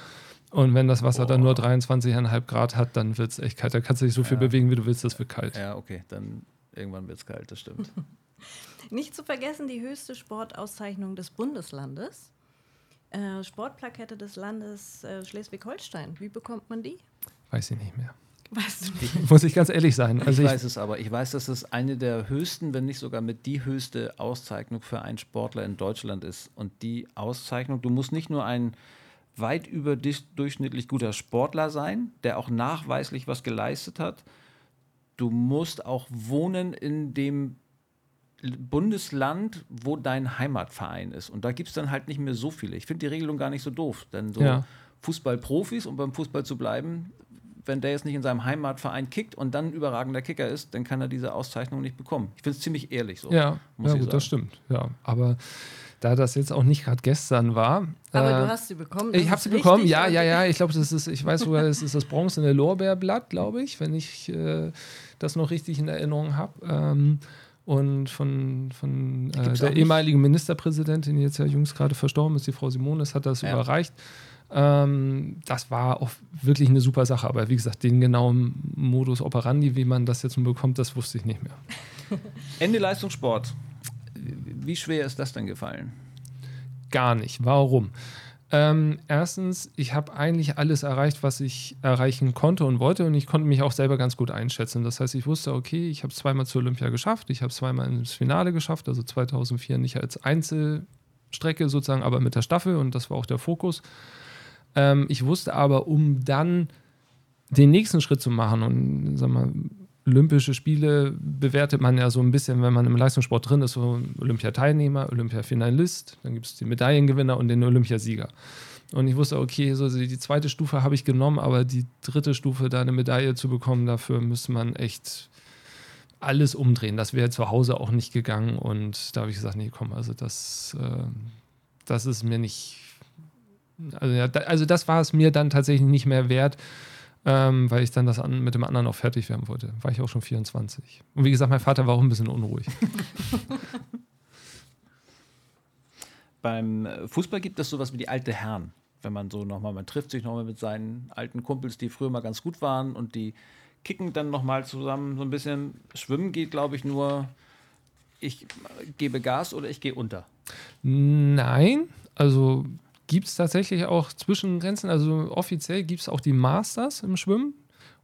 Und wenn das Wasser oh. dann nur 23,5 Grad hat, dann wird es echt kalt. Da kannst du dich so viel ja. bewegen, wie du willst, das wird kalt. Ja, okay, dann irgendwann wird es kalt, das stimmt. Nicht zu vergessen die höchste Sportauszeichnung des Bundeslandes. Äh, Sportplakette des Landes äh, Schleswig-Holstein. Wie bekommt man die? Weiß ich nicht mehr. Weißt du nicht? Muss ich ganz ehrlich sein. Also ich, ich weiß es aber. Ich weiß, dass es eine der höchsten, wenn nicht sogar mit die höchste Auszeichnung für einen Sportler in Deutschland ist. Und die Auszeichnung, du musst nicht nur ein weit überdurchschnittlich guter Sportler sein, der auch nachweislich was geleistet hat. Du musst auch wohnen in dem Bundesland, wo dein Heimatverein ist. Und da gibt es dann halt nicht mehr so viele. Ich finde die Regelung gar nicht so doof, denn so ja. Fußballprofis, um beim Fußball zu bleiben, wenn der jetzt nicht in seinem Heimatverein kickt und dann ein überragender Kicker ist, dann kann er diese Auszeichnung nicht bekommen. Ich finde es ziemlich ehrlich so. Ja, ja gut, das stimmt. Ja, aber da das jetzt auch nicht gerade gestern war. Aber äh, du hast sie bekommen. Ich habe sie bekommen, ja, ja, ja. Ich glaube, das ist, ich weiß sogar, es ist das bronzene Lorbeerblatt, glaube ich, wenn ich äh, das noch richtig in Erinnerung habe. Ähm, und von, von äh, der ehemaligen Ministerpräsidentin, die jetzt ja jüngst gerade verstorben ist, die Frau Simonis, hat das ja. überreicht. Ähm, das war auch wirklich eine super Sache. Aber wie gesagt, den genauen Modus operandi, wie man das jetzt nun bekommt, das wusste ich nicht mehr. Ende Leistungssport. Wie schwer ist das denn gefallen? Gar nicht. Warum? Ähm, erstens, ich habe eigentlich alles erreicht, was ich erreichen konnte und wollte und ich konnte mich auch selber ganz gut einschätzen. Das heißt, ich wusste, okay, ich habe zweimal zur Olympia geschafft, ich habe zweimal ins Finale geschafft, also 2004 nicht als Einzelstrecke sozusagen, aber mit der Staffel und das war auch der Fokus. Ähm, ich wusste aber, um dann den nächsten Schritt zu machen und sag mal, Olympische Spiele bewertet man ja so ein bisschen, wenn man im Leistungssport drin ist, so Olympiateilnehmer, Olympiafinalist, dann gibt es den Medaillengewinner und den Olympiasieger. Und ich wusste, okay, so die zweite Stufe habe ich genommen, aber die dritte Stufe, da eine Medaille zu bekommen, dafür müsste man echt alles umdrehen. Das wäre zu Hause auch nicht gegangen. Und da habe ich gesagt, nee, komm, also das, äh, das ist mir nicht. Also, ja, also das war es mir dann tatsächlich nicht mehr wert ähm, weil ich dann das an, mit dem anderen auch fertig werden wollte. War ich auch schon 24. Und wie gesagt, mein Vater war auch ein bisschen unruhig. Beim Fußball gibt es sowas wie die alte Herren. Wenn man so nochmal, man trifft sich nochmal mit seinen alten Kumpels, die früher mal ganz gut waren und die kicken dann nochmal zusammen so ein bisschen. Schwimmen geht, glaube ich, nur, ich gebe Gas oder ich gehe unter. Nein, also gibt es tatsächlich auch Zwischengrenzen. Also offiziell gibt es auch die Masters im Schwimmen.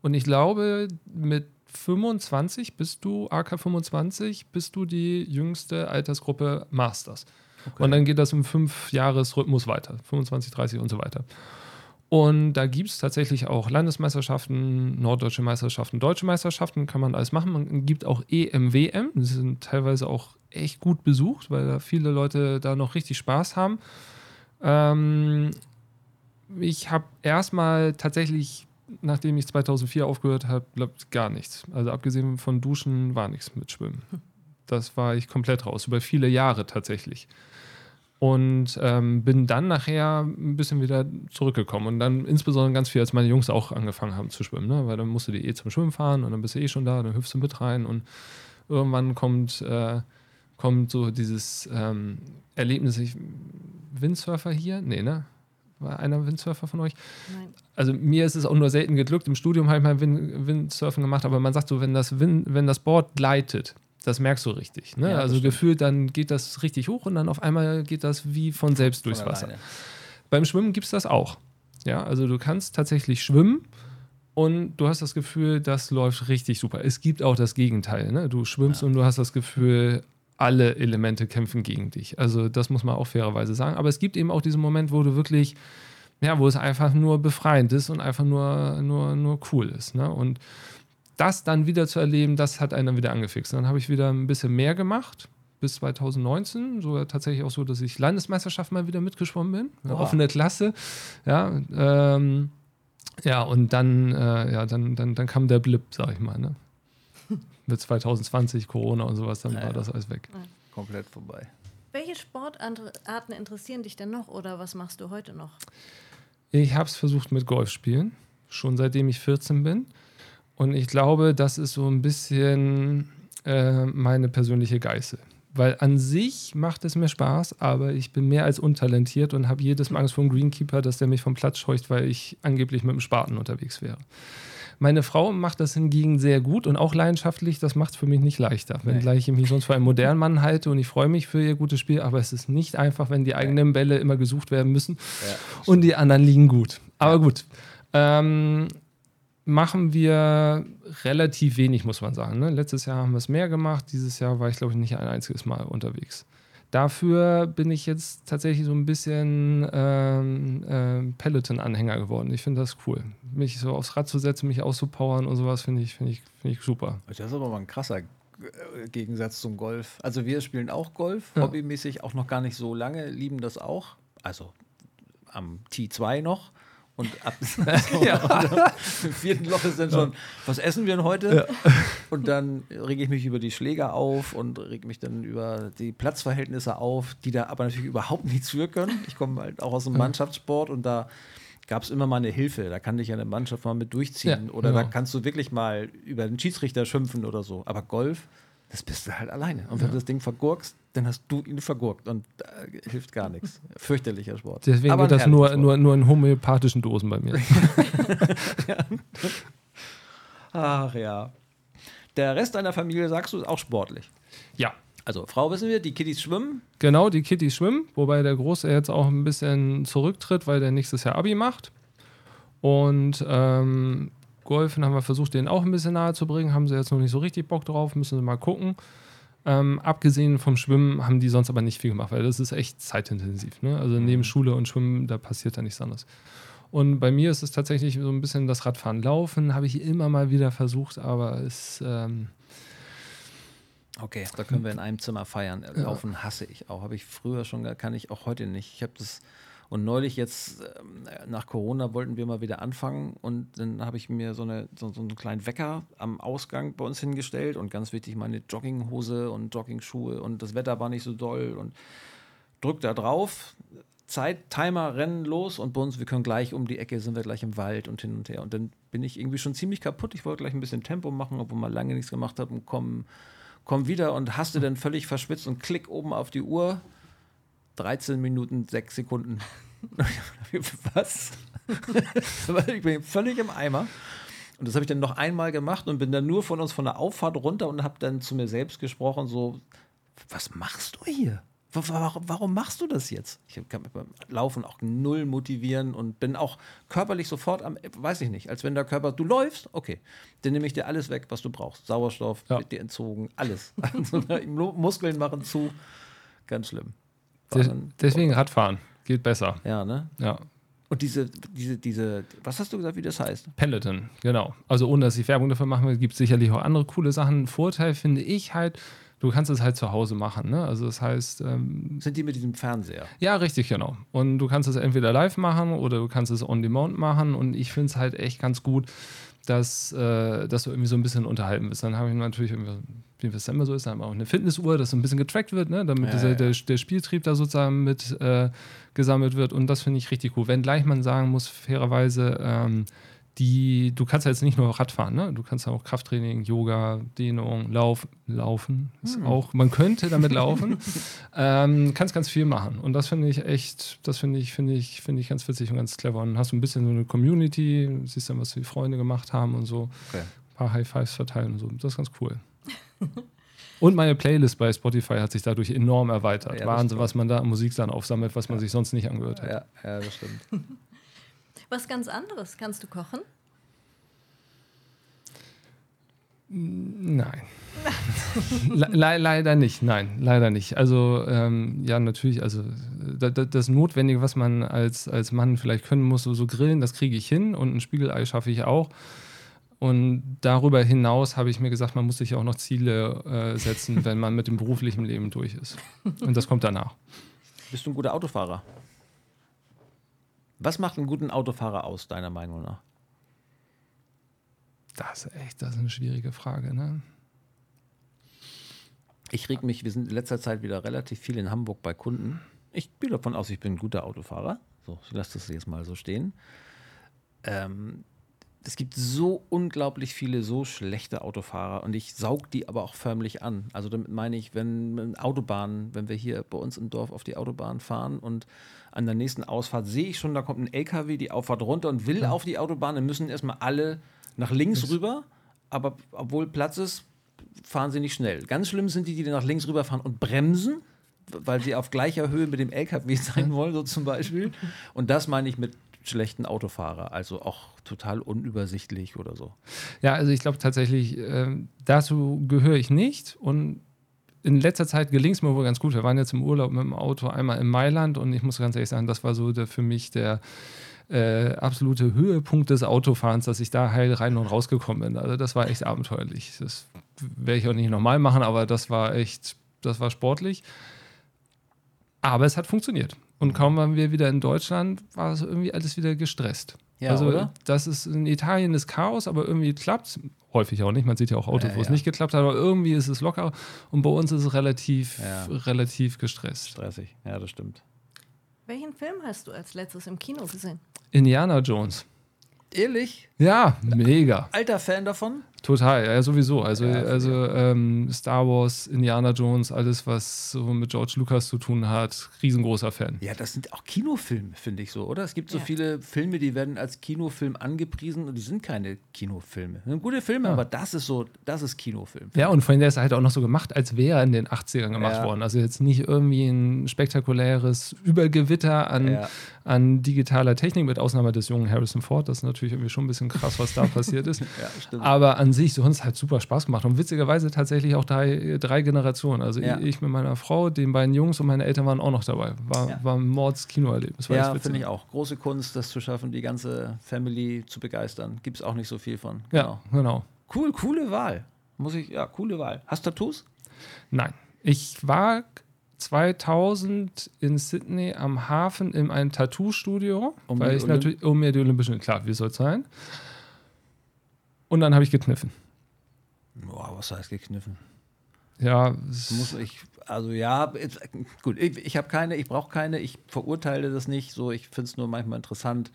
Und ich glaube, mit 25 bist du, AK 25, bist du die jüngste Altersgruppe Masters. Okay. Und dann geht das im Fünf-Jahres-Rhythmus weiter. 25, 30 und so weiter. Und da gibt es tatsächlich auch Landesmeisterschaften, norddeutsche Meisterschaften, deutsche Meisterschaften, kann man alles machen. Man gibt auch EMWM, die sind teilweise auch echt gut besucht, weil da viele Leute da noch richtig Spaß haben. Ähm, ich habe erstmal tatsächlich, nachdem ich 2004 aufgehört habe, gar nichts. Also abgesehen von Duschen war nichts mit Schwimmen. Das war ich komplett raus, über viele Jahre tatsächlich. Und ähm, bin dann nachher ein bisschen wieder zurückgekommen. Und dann insbesondere ganz viel, als meine Jungs auch angefangen haben zu schwimmen. Ne? Weil dann musst du die eh zum Schwimmen fahren und dann bist du eh schon da, dann hüpfst du mit rein. Und irgendwann kommt, äh, kommt so dieses ähm, Erlebnis, ich Windsurfer hier? Nee, ne? War einer Windsurfer von euch? Nein. Also mir ist es auch nur selten geglückt. Im Studium habe ich mal Wind, Windsurfen gemacht, aber man sagt so, wenn das, Wind, wenn das Board gleitet, das merkst du richtig. Ne? Ja, also gefühlt, dann geht das richtig hoch und dann auf einmal geht das wie von selbst durchs von Wasser. Beim Schwimmen gibt es das auch. Ja, also du kannst tatsächlich schwimmen und du hast das Gefühl, das läuft richtig super. Es gibt auch das Gegenteil. Ne? Du schwimmst ja. und du hast das Gefühl, alle Elemente kämpfen gegen dich. Also das muss man auch fairerweise sagen. Aber es gibt eben auch diesen Moment, wo du wirklich ja, wo es einfach nur befreiend ist und einfach nur, nur, nur cool ist. Ne? Und das dann wieder zu erleben, das hat einen dann wieder angefixt. Dann habe ich wieder ein bisschen mehr gemacht bis 2019, so tatsächlich auch so, dass ich Landesmeisterschaft mal wieder mitgeschwommen bin, eine offene Klasse, ja, ähm, ja und dann, äh, ja, dann, dann, dann kam der Blip, sag ich mal, ne? Mit 2020 Corona und sowas, dann Ja, war ja. das alles weg. Komplett vorbei. Welche Sportarten interessieren dich denn noch oder was machst du heute noch? Ich habe es versucht mit Golf spielen, schon seitdem ich 14 bin. Und ich glaube, das ist so ein bisschen äh, meine persönliche Geißel. Weil an sich macht es mir Spaß, aber ich bin mehr als untalentiert und habe jedes Mal Angst vor dem Greenkeeper, dass der mich vom Platz scheucht, weil ich angeblich mit dem Spaten unterwegs wäre. Meine Frau macht das hingegen sehr gut und auch leidenschaftlich. Das macht es für mich nicht leichter. Wenngleich ich mich sonst für einen modernen Mann halte und ich freue mich für ihr gutes Spiel, aber es ist nicht einfach, wenn die eigenen Bälle immer gesucht werden müssen und die anderen liegen gut. Aber gut. Ähm, machen wir relativ wenig, muss man sagen. Ne? Letztes Jahr haben wir es mehr gemacht. Dieses Jahr war ich, glaube ich, nicht ein einziges Mal unterwegs. Dafür bin ich jetzt tatsächlich so ein bisschen ähm, ähm, Peloton-Anhänger geworden. Ich finde das cool. Mich so aufs Rad zu setzen, mich auszupowern und sowas finde ich, finde ich, finde ich super. Das ist aber mal ein krasser äh, Gegensatz zum Golf. Also wir spielen auch Golf, Ja. hobbymäßig auch noch gar nicht so lange, lieben das auch. Also am T2 noch. Und ab im vierten Loch ist dann schon, was essen wir denn heute? Und dann rege ich mich über die Schläger auf und rege mich dann über die Platzverhältnisse auf, die da aber natürlich überhaupt nichts für können. Ich komme halt auch aus dem Mannschaftssport und da gab es immer mal eine Hilfe. Da kann dich ja eine Mannschaft mal mit durchziehen. Ja, oder da genau. kannst du wirklich mal über den Schiedsrichter schimpfen oder so. Aber Golf, das bist du halt alleine. Und wenn du das Ding vergurkst, dann hast du ihn vergurkt und äh, hilft gar nichts. Fürchterlicher Sport. Deswegen Aber ein das nur, nur, nur in homöopathischen Dosen bei mir. Ach ja. Der Rest deiner Familie, sagst du, ist auch sportlich. ja, Also Frau wissen wir, die Kiddies schwimmen. Genau, die Kitty schwimmen, wobei der Große jetzt auch ein bisschen zurücktritt, weil der nächstes Jahr Abi macht. Und ähm, Golfen haben wir versucht, den auch ein bisschen nahe zu bringen. Haben sie jetzt noch nicht so richtig Bock drauf, müssen sie mal gucken. Ähm, abgesehen vom Schwimmen haben die sonst aber nicht viel gemacht, weil das ist echt zeitintensiv. Ne? Also neben Schule und Schwimmen, da passiert da nichts anderes. Und bei mir ist es tatsächlich so ein bisschen das Radfahren. Laufen habe ich immer mal wieder versucht, aber es ähm, Okay, da können wir in einem Zimmer feiern. Laufen hasse ich auch. Habe ich früher schon, kann ich auch heute nicht. Ich habe das und neulich jetzt ähm, nach Corona wollten wir mal wieder anfangen und dann habe ich mir so, eine, so, so einen kleinen Wecker am Ausgang bei uns hingestellt und ganz wichtig meine Jogginghose und Joggingschuhe und das Wetter war nicht so doll und drück da drauf. Zeit, Timer, rennen los und bei uns, wir können gleich um die Ecke, sind wir gleich im Wald und hin und her. Und dann bin ich irgendwie schon ziemlich kaputt. Ich wollte gleich ein bisschen Tempo machen, obwohl man lange nichts gemacht hat und komm, komm wieder und hast du dann völlig verschwitzt und klick oben auf die Uhr. 13 Minuten, 6 Sekunden. Was? ich bin völlig im Eimer. Und das habe ich dann noch einmal gemacht und bin dann nur von uns von der Auffahrt runter und habe dann zu mir selbst gesprochen, so, was machst du hier? Wa- Warum, machst du das jetzt? Ich kann mich beim Laufen auch null motivieren und bin auch körperlich sofort am, weiß ich nicht, als wenn der Körper, du läufst, okay, dann nehme ich dir alles weg, was du brauchst. Sauerstoff Ja. wird dir entzogen, alles. Also, Mu- Muskeln machen zu, ganz schlimm. Dann- deswegen Radfahren geht besser. Ja, ne? Ja. Und diese, diese, diese, was hast du gesagt, wie das heißt? Peloton, genau. Also ohne dass ich Werbung dafür machen will, gibt es sicherlich auch andere coole Sachen. Vorteil finde ich halt, du kannst es halt zu Hause machen. Ne? Also das heißt, ähm, Sind die mit diesem Fernseher? ja, richtig, genau. Und du kannst es entweder live machen oder du kannst es on demand machen. Und ich finde es halt echt ganz gut, dass, äh, dass du irgendwie so ein bisschen unterhalten bist. Dann habe ich natürlich irgendwie, wie es immer so ist, dann auch eine Fitnessuhr, dass so ein bisschen getrackt wird, ne? damit Ja, dieser, ja. Der, der Spieltrieb da sozusagen mit äh, gesammelt wird. Und das finde ich richtig cool. Wenngleich man sagen muss, fairerweise, ähm, die, du kannst ja jetzt nicht nur Radfahren, ne? du kannst ja auch Krafttraining, Yoga, Dehnung, Lauf, Laufen. Ist auch, man könnte damit laufen. ähm, kannst ganz viel machen. Und das finde ich echt, das finde ich, finde ich, finde ich ganz witzig und ganz clever. Und hast du ein bisschen so eine Community, siehst dann, was die Freunde gemacht haben und so. Okay. Ein paar High Fives verteilen und so. Das ist ganz cool. und meine Playlist bei Spotify hat sich dadurch enorm erweitert. Ja, Wahnsinn, was man da an Musik dann aufsammelt, was man sich sonst nicht angehört hat. Ja, ja, das stimmt. Was ganz anderes. Kannst du kochen? Nein. Le leider nicht, nein, leider nicht. Also ähm, ja, natürlich, also da, da, das Notwendige, was man als, als Mann vielleicht können muss, so, so grillen, das kriege ich hin und ein Spiegelei schaffe ich auch. Und darüber hinaus habe ich mir gesagt, man muss sich auch noch Ziele äh, setzen, wenn man mit dem beruflichen Leben durch ist. Und das kommt danach. Bist du ein guter Autofahrer? Was macht einen guten Autofahrer aus, deiner Meinung nach? Das ist echt, das ist eine schwierige Frage, ne? Ich reg mich, wir sind in letzter Zeit wieder relativ viel in Hamburg bei Kunden. Ich gehe davon aus, ich bin ein guter Autofahrer. So, ich lasse das jetzt mal so stehen. Ähm, es gibt so unglaublich viele so schlechte Autofahrer und ich saug die aber auch förmlich an. Also damit meine ich, wenn Autobahnen, wenn wir hier bei uns im Dorf auf die Autobahn fahren und an der nächsten Ausfahrt sehe ich schon, da kommt ein LKW die Auffahrt runter und will ja. auf die Autobahn, dann müssen erstmal alle nach links das rüber, aber obwohl Platz ist, fahren sie nicht schnell. Ganz schlimm sind die, die nach links rüberfahren und bremsen, weil sie auf gleicher Höhe mit dem LKW sein wollen, so zum Beispiel. Und das meine ich mit schlechten Autofahrer, also auch total unübersichtlich oder so. Ja, also ich glaube tatsächlich, äh, dazu gehöre ich nicht und in letzter Zeit gelingt es mir wohl ganz gut. Wir waren jetzt im Urlaub mit dem Auto einmal in Mailand und ich muss ganz ehrlich sagen, das war so der, für mich der äh, absolute Höhepunkt des Autofahrens, dass ich da heil rein und rausgekommen bin. Also das war echt abenteuerlich. Das werde ich auch nicht nochmal machen, aber das war echt, das war sportlich. Aber es hat funktioniert. Und kaum waren wir wieder in Deutschland, war es irgendwie alles wieder gestresst. Ja, also oder? das ist in Italien das Chaos, aber irgendwie klappt es. Häufig auch nicht. Man sieht ja auch Autos, ja, wo es nicht geklappt hat, aber irgendwie ist es locker. Und bei uns ist es relativ, relativ gestresst. Stressig, ja, das stimmt. Welchen Film hast du als letztes im Kino gesehen? Indiana Jones. Ehrlich? Ja, mega. Alter Fan davon? Total, ja, sowieso. Also, ja, also ähm, Star Wars, Indiana Jones, alles, was so mit George Lucas zu tun hat, riesengroßer Fan. Ja, das sind auch Kinofilme, finde ich so, oder? Es gibt so ja. viele Filme, die werden als Kinofilm angepriesen und die sind keine Kinofilme. Sind gute Filme, ja. aber das ist so, das ist Kinofilm. Ja, und vorhin der ist halt auch noch so gemacht, als wäre er in den 80ern gemacht worden. Also jetzt nicht irgendwie ein spektakuläres Übergewitter an, an digitaler Technik, mit Ausnahme des jungen Harrison Ford. Das ist natürlich irgendwie schon ein bisschen krass, was da passiert ist. aber an sich, so uns hat super Spaß gemacht. Und witzigerweise tatsächlich auch drei, drei Generationen. Also ja. ich mit meiner Frau, den beiden Jungs und meine Eltern waren auch noch dabei. War, ja. war ein Mords-Kinoerlebnis. Ja, finde ich auch. Große Kunst, das zu schaffen, die ganze Family zu begeistern. Gibt es auch nicht so viel von. Genau. Ja, genau. Cool, coole Wahl. Muss ich, ja, coole Wahl. Hast du Tattoos? Nein. Ich war 2000 in Sydney am Hafen in einem Tattoo-Studio, um weil ich natürlich, um mir die Olympischen, klar, wie soll es sein? Und dann habe ich gekniffen. Boah, was heißt gekniffen? Ja, muss ich, also ja, gut, ich, ich habe keine, ich brauche keine, ich verurteile das nicht, so, ich finde es nur manchmal interessant.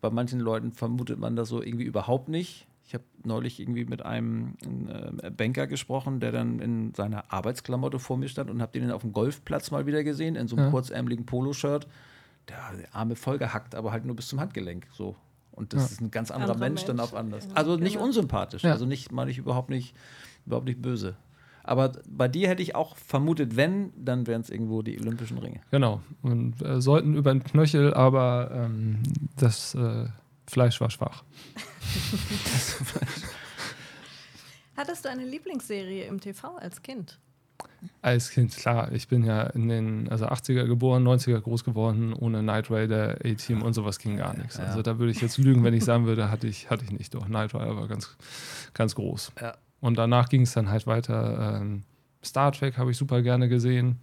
Bei manchen Leuten vermutet man das so irgendwie überhaupt nicht. Ich habe neulich irgendwie mit einem äh, Banker gesprochen, der dann in seiner Arbeitsklamotte vor mir stand und habe den auf dem Golfplatz mal wieder gesehen, in so einem ja. kurzärmeligen Poloshirt. Der, der Arme vollgehackt, aber halt nur bis zum Handgelenk. So. Und das ja. ist ein ganz anderer Andere Mensch, Mensch, dann auch anders. Also nicht genau. unsympathisch, ja. also nicht, meine ich überhaupt nicht, überhaupt nicht böse. Aber bei dir hätte ich auch vermutet, wenn, dann wären es irgendwo die Olympischen Ringe. Genau. Und äh, sollten über den Knöchel, aber ähm, das äh, Fleisch war schwach. Hattest du eine Lieblingsserie im TV als Kind? Als Kind, klar. Ich bin ja in den also 80er geboren, 90er groß geworden. Ohne Knight Raider, A-Team und sowas ging gar nichts. Ja. Also da würde ich jetzt lügen, wenn ich sagen würde, hatte ich, hatte ich nicht. Doch, Knight Rider war ganz, ganz groß. Ja. Und danach ging es dann halt weiter. Ähm, Star Trek habe ich super gerne gesehen.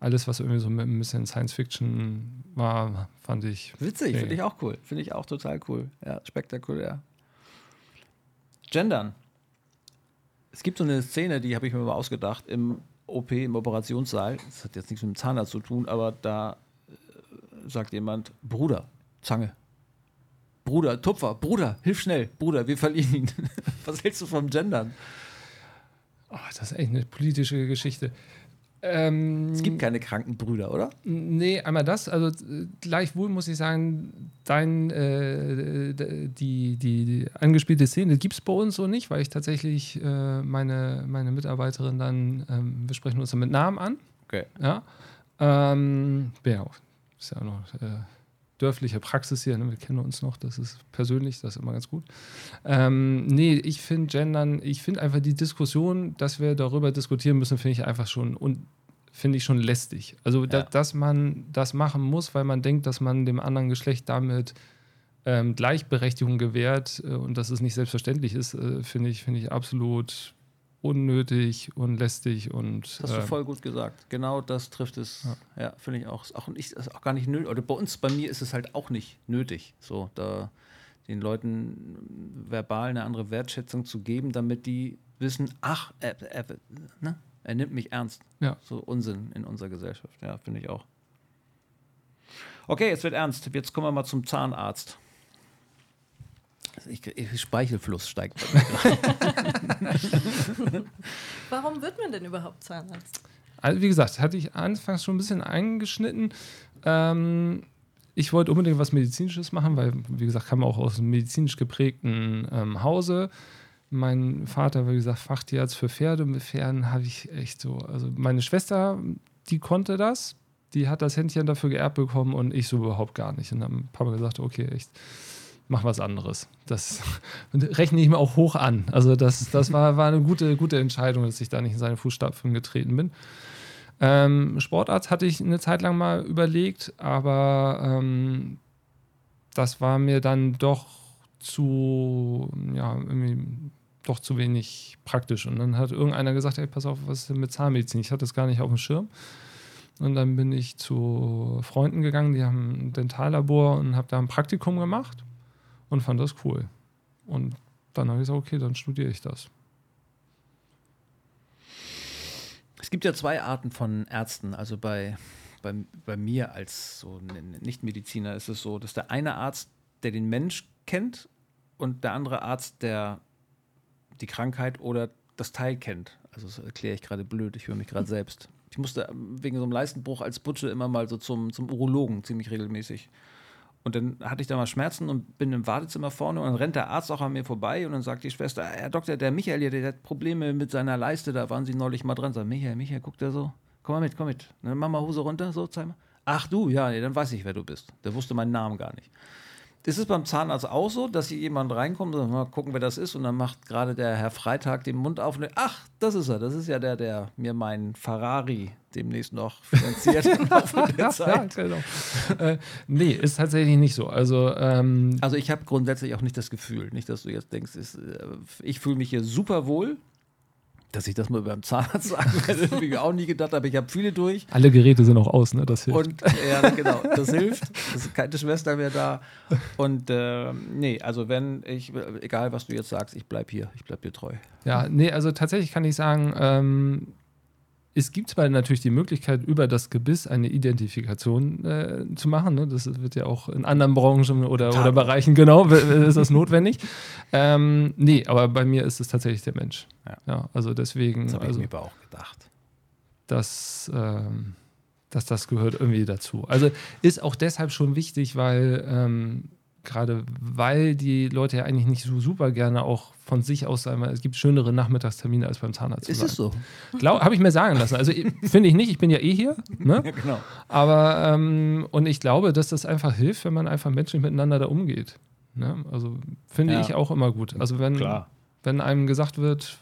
Alles, was irgendwie so mit ein bisschen Science Fiction war, fand ich. Witzig, finde ich auch cool. Finde ich auch total cool. Ja, spektakulär. Gendern. Es gibt so eine Szene, die habe ich mir mal ausgedacht, im OP im Operationssaal, das hat jetzt nichts mit dem Zahnarzt zu tun, aber da äh, sagt jemand, Bruder, Zange. Bruder, Tupfer, Bruder, hilf schnell, Bruder, wir verlieren ihn. Was hältst du vom Gendern? Oh, das ist echt eine politische Geschichte. Ähm, es gibt keine kranken Brüder, oder? Nee, einmal das. Also gleichwohl muss ich sagen, dein, äh, die, die, die angespielte Szene gibt es bei uns so nicht, weil ich tatsächlich äh, meine, meine Mitarbeiterin dann, ähm, wir sprechen uns dann mit Namen an. Okay. Ja. Ähm, ja, ist ja auch noch äh, dörfliche Praxis hier. Ne? Wir kennen uns noch, das ist persönlich, das ist immer ganz gut. Ähm, nee, ich finde Gendern, ich finde einfach die Diskussion, dass wir darüber diskutieren müssen, finde ich einfach schon und finde ich schon lästig. Also, Ja. da, dass man das machen muss, weil man denkt, dass man dem anderen Geschlecht damit ähm, Gleichberechtigung gewährt äh, und dass es nicht selbstverständlich ist, äh, finde ich, finde ich absolut unnötig und lästig und Das hast du ähm, voll gut gesagt. Genau das trifft es. Ja, finde ich auch. Auch, nicht, ist auch gar nicht nötig. Oder bei uns, bei mir ist es halt auch nicht nötig, so da den Leuten verbal eine andere Wertschätzung zu geben, damit die wissen, ach, er, er, ne? er nimmt mich ernst. Ja. So Unsinn in unserer Gesellschaft. Ja, finde ich auch. Okay, jetzt wird ernst. Jetzt kommen wir mal zum Zahnarzt. Ich, ich, Speichelfluss steigt bei mir. Warum wird man denn überhaupt Zahnarzt? Also wie gesagt, hatte ich anfangs schon ein bisschen eingeschnitten. Ähm, ich wollte unbedingt was Medizinisches machen, weil, wie gesagt, kam auch aus einem medizinisch geprägten ähm, Hause. Mein Vater war, wie gesagt, Fachtierarzt für Pferde und mit Pferden habe ich echt so. Also meine Schwester, die konnte das, die hat das Händchen dafür geerbt bekommen und ich so überhaupt gar nicht. Und dann haben Papa gesagt, okay, echt, mach was anderes. Das rechne ich mir auch hoch an. Also das, das war, war eine gute, gute Entscheidung, dass ich da nicht in seine Fußstapfen getreten bin. Ähm, Sportarzt hatte ich eine Zeit lang mal überlegt, aber ähm, das war mir dann doch zu, ja, irgendwie doch zu wenig praktisch. Und dann hat irgendeiner gesagt, ey, pass auf, was ist denn mit Zahnmedizin? Ich hatte das gar nicht auf dem Schirm. Und dann bin ich zu Freunden gegangen, die haben ein Dentallabor und habe da ein Praktikum gemacht und fand das cool. Und dann habe ich gesagt, okay, dann studiere ich das. Es gibt ja zwei Arten von Ärzten. Also bei, bei, bei mir als so Nichtmediziner ist es so, dass der eine Arzt, der den Mensch kennt und der andere Arzt, der die Krankheit oder das Teil kennt. Also das erkläre ich gerade blöd, ich höre mich gerade selbst. Ich musste wegen so einem Leistenbruch als Butsche immer mal so zum, zum Urologen ziemlich regelmäßig. Und dann hatte ich da mal Schmerzen und bin im Wartezimmer vorne und dann rennt der Arzt auch an mir vorbei und dann sagt die Schwester, Herr Doktor, der Michael hier, der hat Probleme mit seiner Leiste, da waren Sie neulich mal dran. Sag, Michael, Michael, guckt er so, komm mal mit, komm mit. Dann mach mal Hose runter, so, zeig mal. Ach du, ja, nee, dann weiß ich, wer du bist. Der wusste meinen Namen gar nicht. Ist es beim Zahnarzt auch so, dass hier jemand reinkommt und sagt, mal gucken, wer das ist und dann macht gerade der Herr Freitag den Mund auf und ach, das ist er, das ist ja der, der mir meinen Ferrari demnächst noch finanziert im Laufe der Ja, Zeit. genau. äh, nee, ist tatsächlich nicht so. Also, ähm, Also ich habe grundsätzlich auch nicht das Gefühl, nicht, dass du jetzt denkst, ist, äh, ich fühle mich hier super wohl. Dass ich das mal beim Zahnarzt sagen werde, habe ich auch nie gedacht, aber ich habe viele durch. alle Geräte sind auch aus, ne? Das hilft. Und ja, genau, das hilft. Es ist keine Schwester mehr da. Und äh, nee, also wenn ich, egal was du jetzt sagst, ich bleib hier, ich bleib dir treu. Ja, nee, also tatsächlich kann ich sagen, ähm, es gibt zwar natürlich die Möglichkeit, über das Gebiss eine Identifikation äh, zu machen. Ne? Das wird ja auch in anderen Branchen oder, oder Bereichen, genau, ist das notwendig. ähm, nee, aber bei mir ist es tatsächlich der Mensch. Ja. also deswegen, Das habe also, ich mir aber auch gedacht. dass, ähm, dass das gehört irgendwie dazu. Also ist auch deshalb schon wichtig, weil ähm, gerade weil die Leute ja eigentlich nicht so super gerne auch von sich aus sagen, es gibt schönere Nachmittagstermine als beim Zahnarzt. Ist es so? Habe ich mir sagen lassen. Also finde ich nicht, ich bin ja eh hier. Ne? Ja, genau. Aber ähm, und ich glaube, dass das einfach hilft, wenn man einfach menschlich miteinander da umgeht. Ne? Also finde Ja. ich auch immer gut. Also wenn, Klar. wenn einem gesagt wird,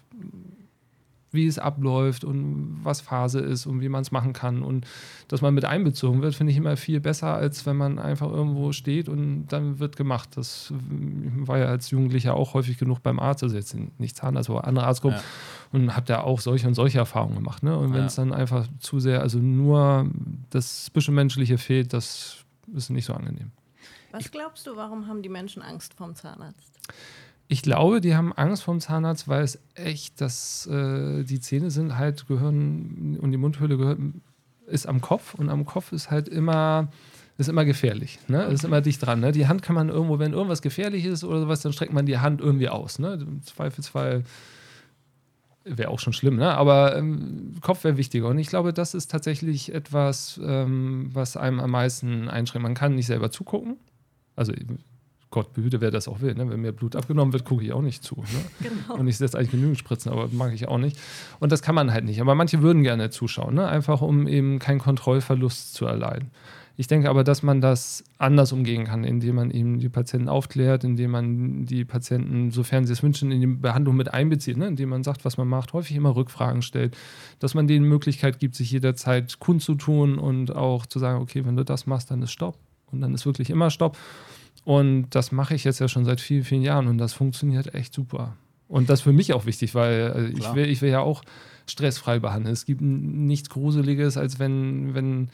wie es abläuft und was Phase ist und wie man es machen kann und dass man mit einbezogen wird, finde ich immer viel besser, als wenn man einfach irgendwo steht und dann wird gemacht. Das äh, war ja als Jugendlicher auch häufig genug beim Arzt, also jetzt nicht Zahnarzt, aber andere Arztgruppen Ja. und habe da auch solche und solche Erfahrungen gemacht. Ne? Und wenn Ja. es dann einfach zu sehr, also nur das Zwischenmenschliche fehlt, das ist nicht so angenehm. Was glaubst du, warum haben die Menschen Angst vorm Zahnarzt? Ich glaube, die haben Angst vom Zahnarzt, weil es echt, dass äh, die Zähne sind halt gehören und die Mundhöhle gehört, ist am Kopf und am Kopf ist halt immer ist immer gefährlich, ne? Ist immer dicht dran. Ne? Die Hand kann man irgendwo, wenn irgendwas gefährlich ist oder sowas, dann streckt man die Hand irgendwie aus. Ne? Im Zweifelsfall wäre auch schon schlimm, ne? aber ähm, Kopf wäre wichtiger. Und ich glaube, das ist tatsächlich etwas, ähm, was einem am meisten einschränkt. Man kann nicht selber zugucken. Also Gott behüte, wer das auch will. Ne? Wenn mir Blut abgenommen wird, gucke ich auch nicht zu. Ne? Genau. Und ich setze eigentlich genügend Spritzen, aber mag ich auch nicht. Und das kann man halt nicht. Aber manche würden gerne zuschauen, ne? einfach um eben keinen Kontrollverlust zu erleiden. Ich denke aber, dass man das anders umgehen kann, indem man eben die Patienten aufklärt, indem man die Patienten, sofern sie es wünschen, in die Behandlung mit einbezieht, ne? indem man sagt, was man macht, häufig immer Rückfragen stellt, dass man denen Möglichkeit gibt, sich jederzeit kundzutun und auch zu sagen, okay, wenn du das machst, dann ist Stopp. Und dann ist wirklich immer Stopp. Und das mache ich jetzt ja schon seit vielen, vielen Jahren und das funktioniert echt super. Und das ist für mich auch wichtig, weil äh, ich will, ich will ja auch stressfrei behandeln. Es gibt nichts Gruseliges, als wenn, wenn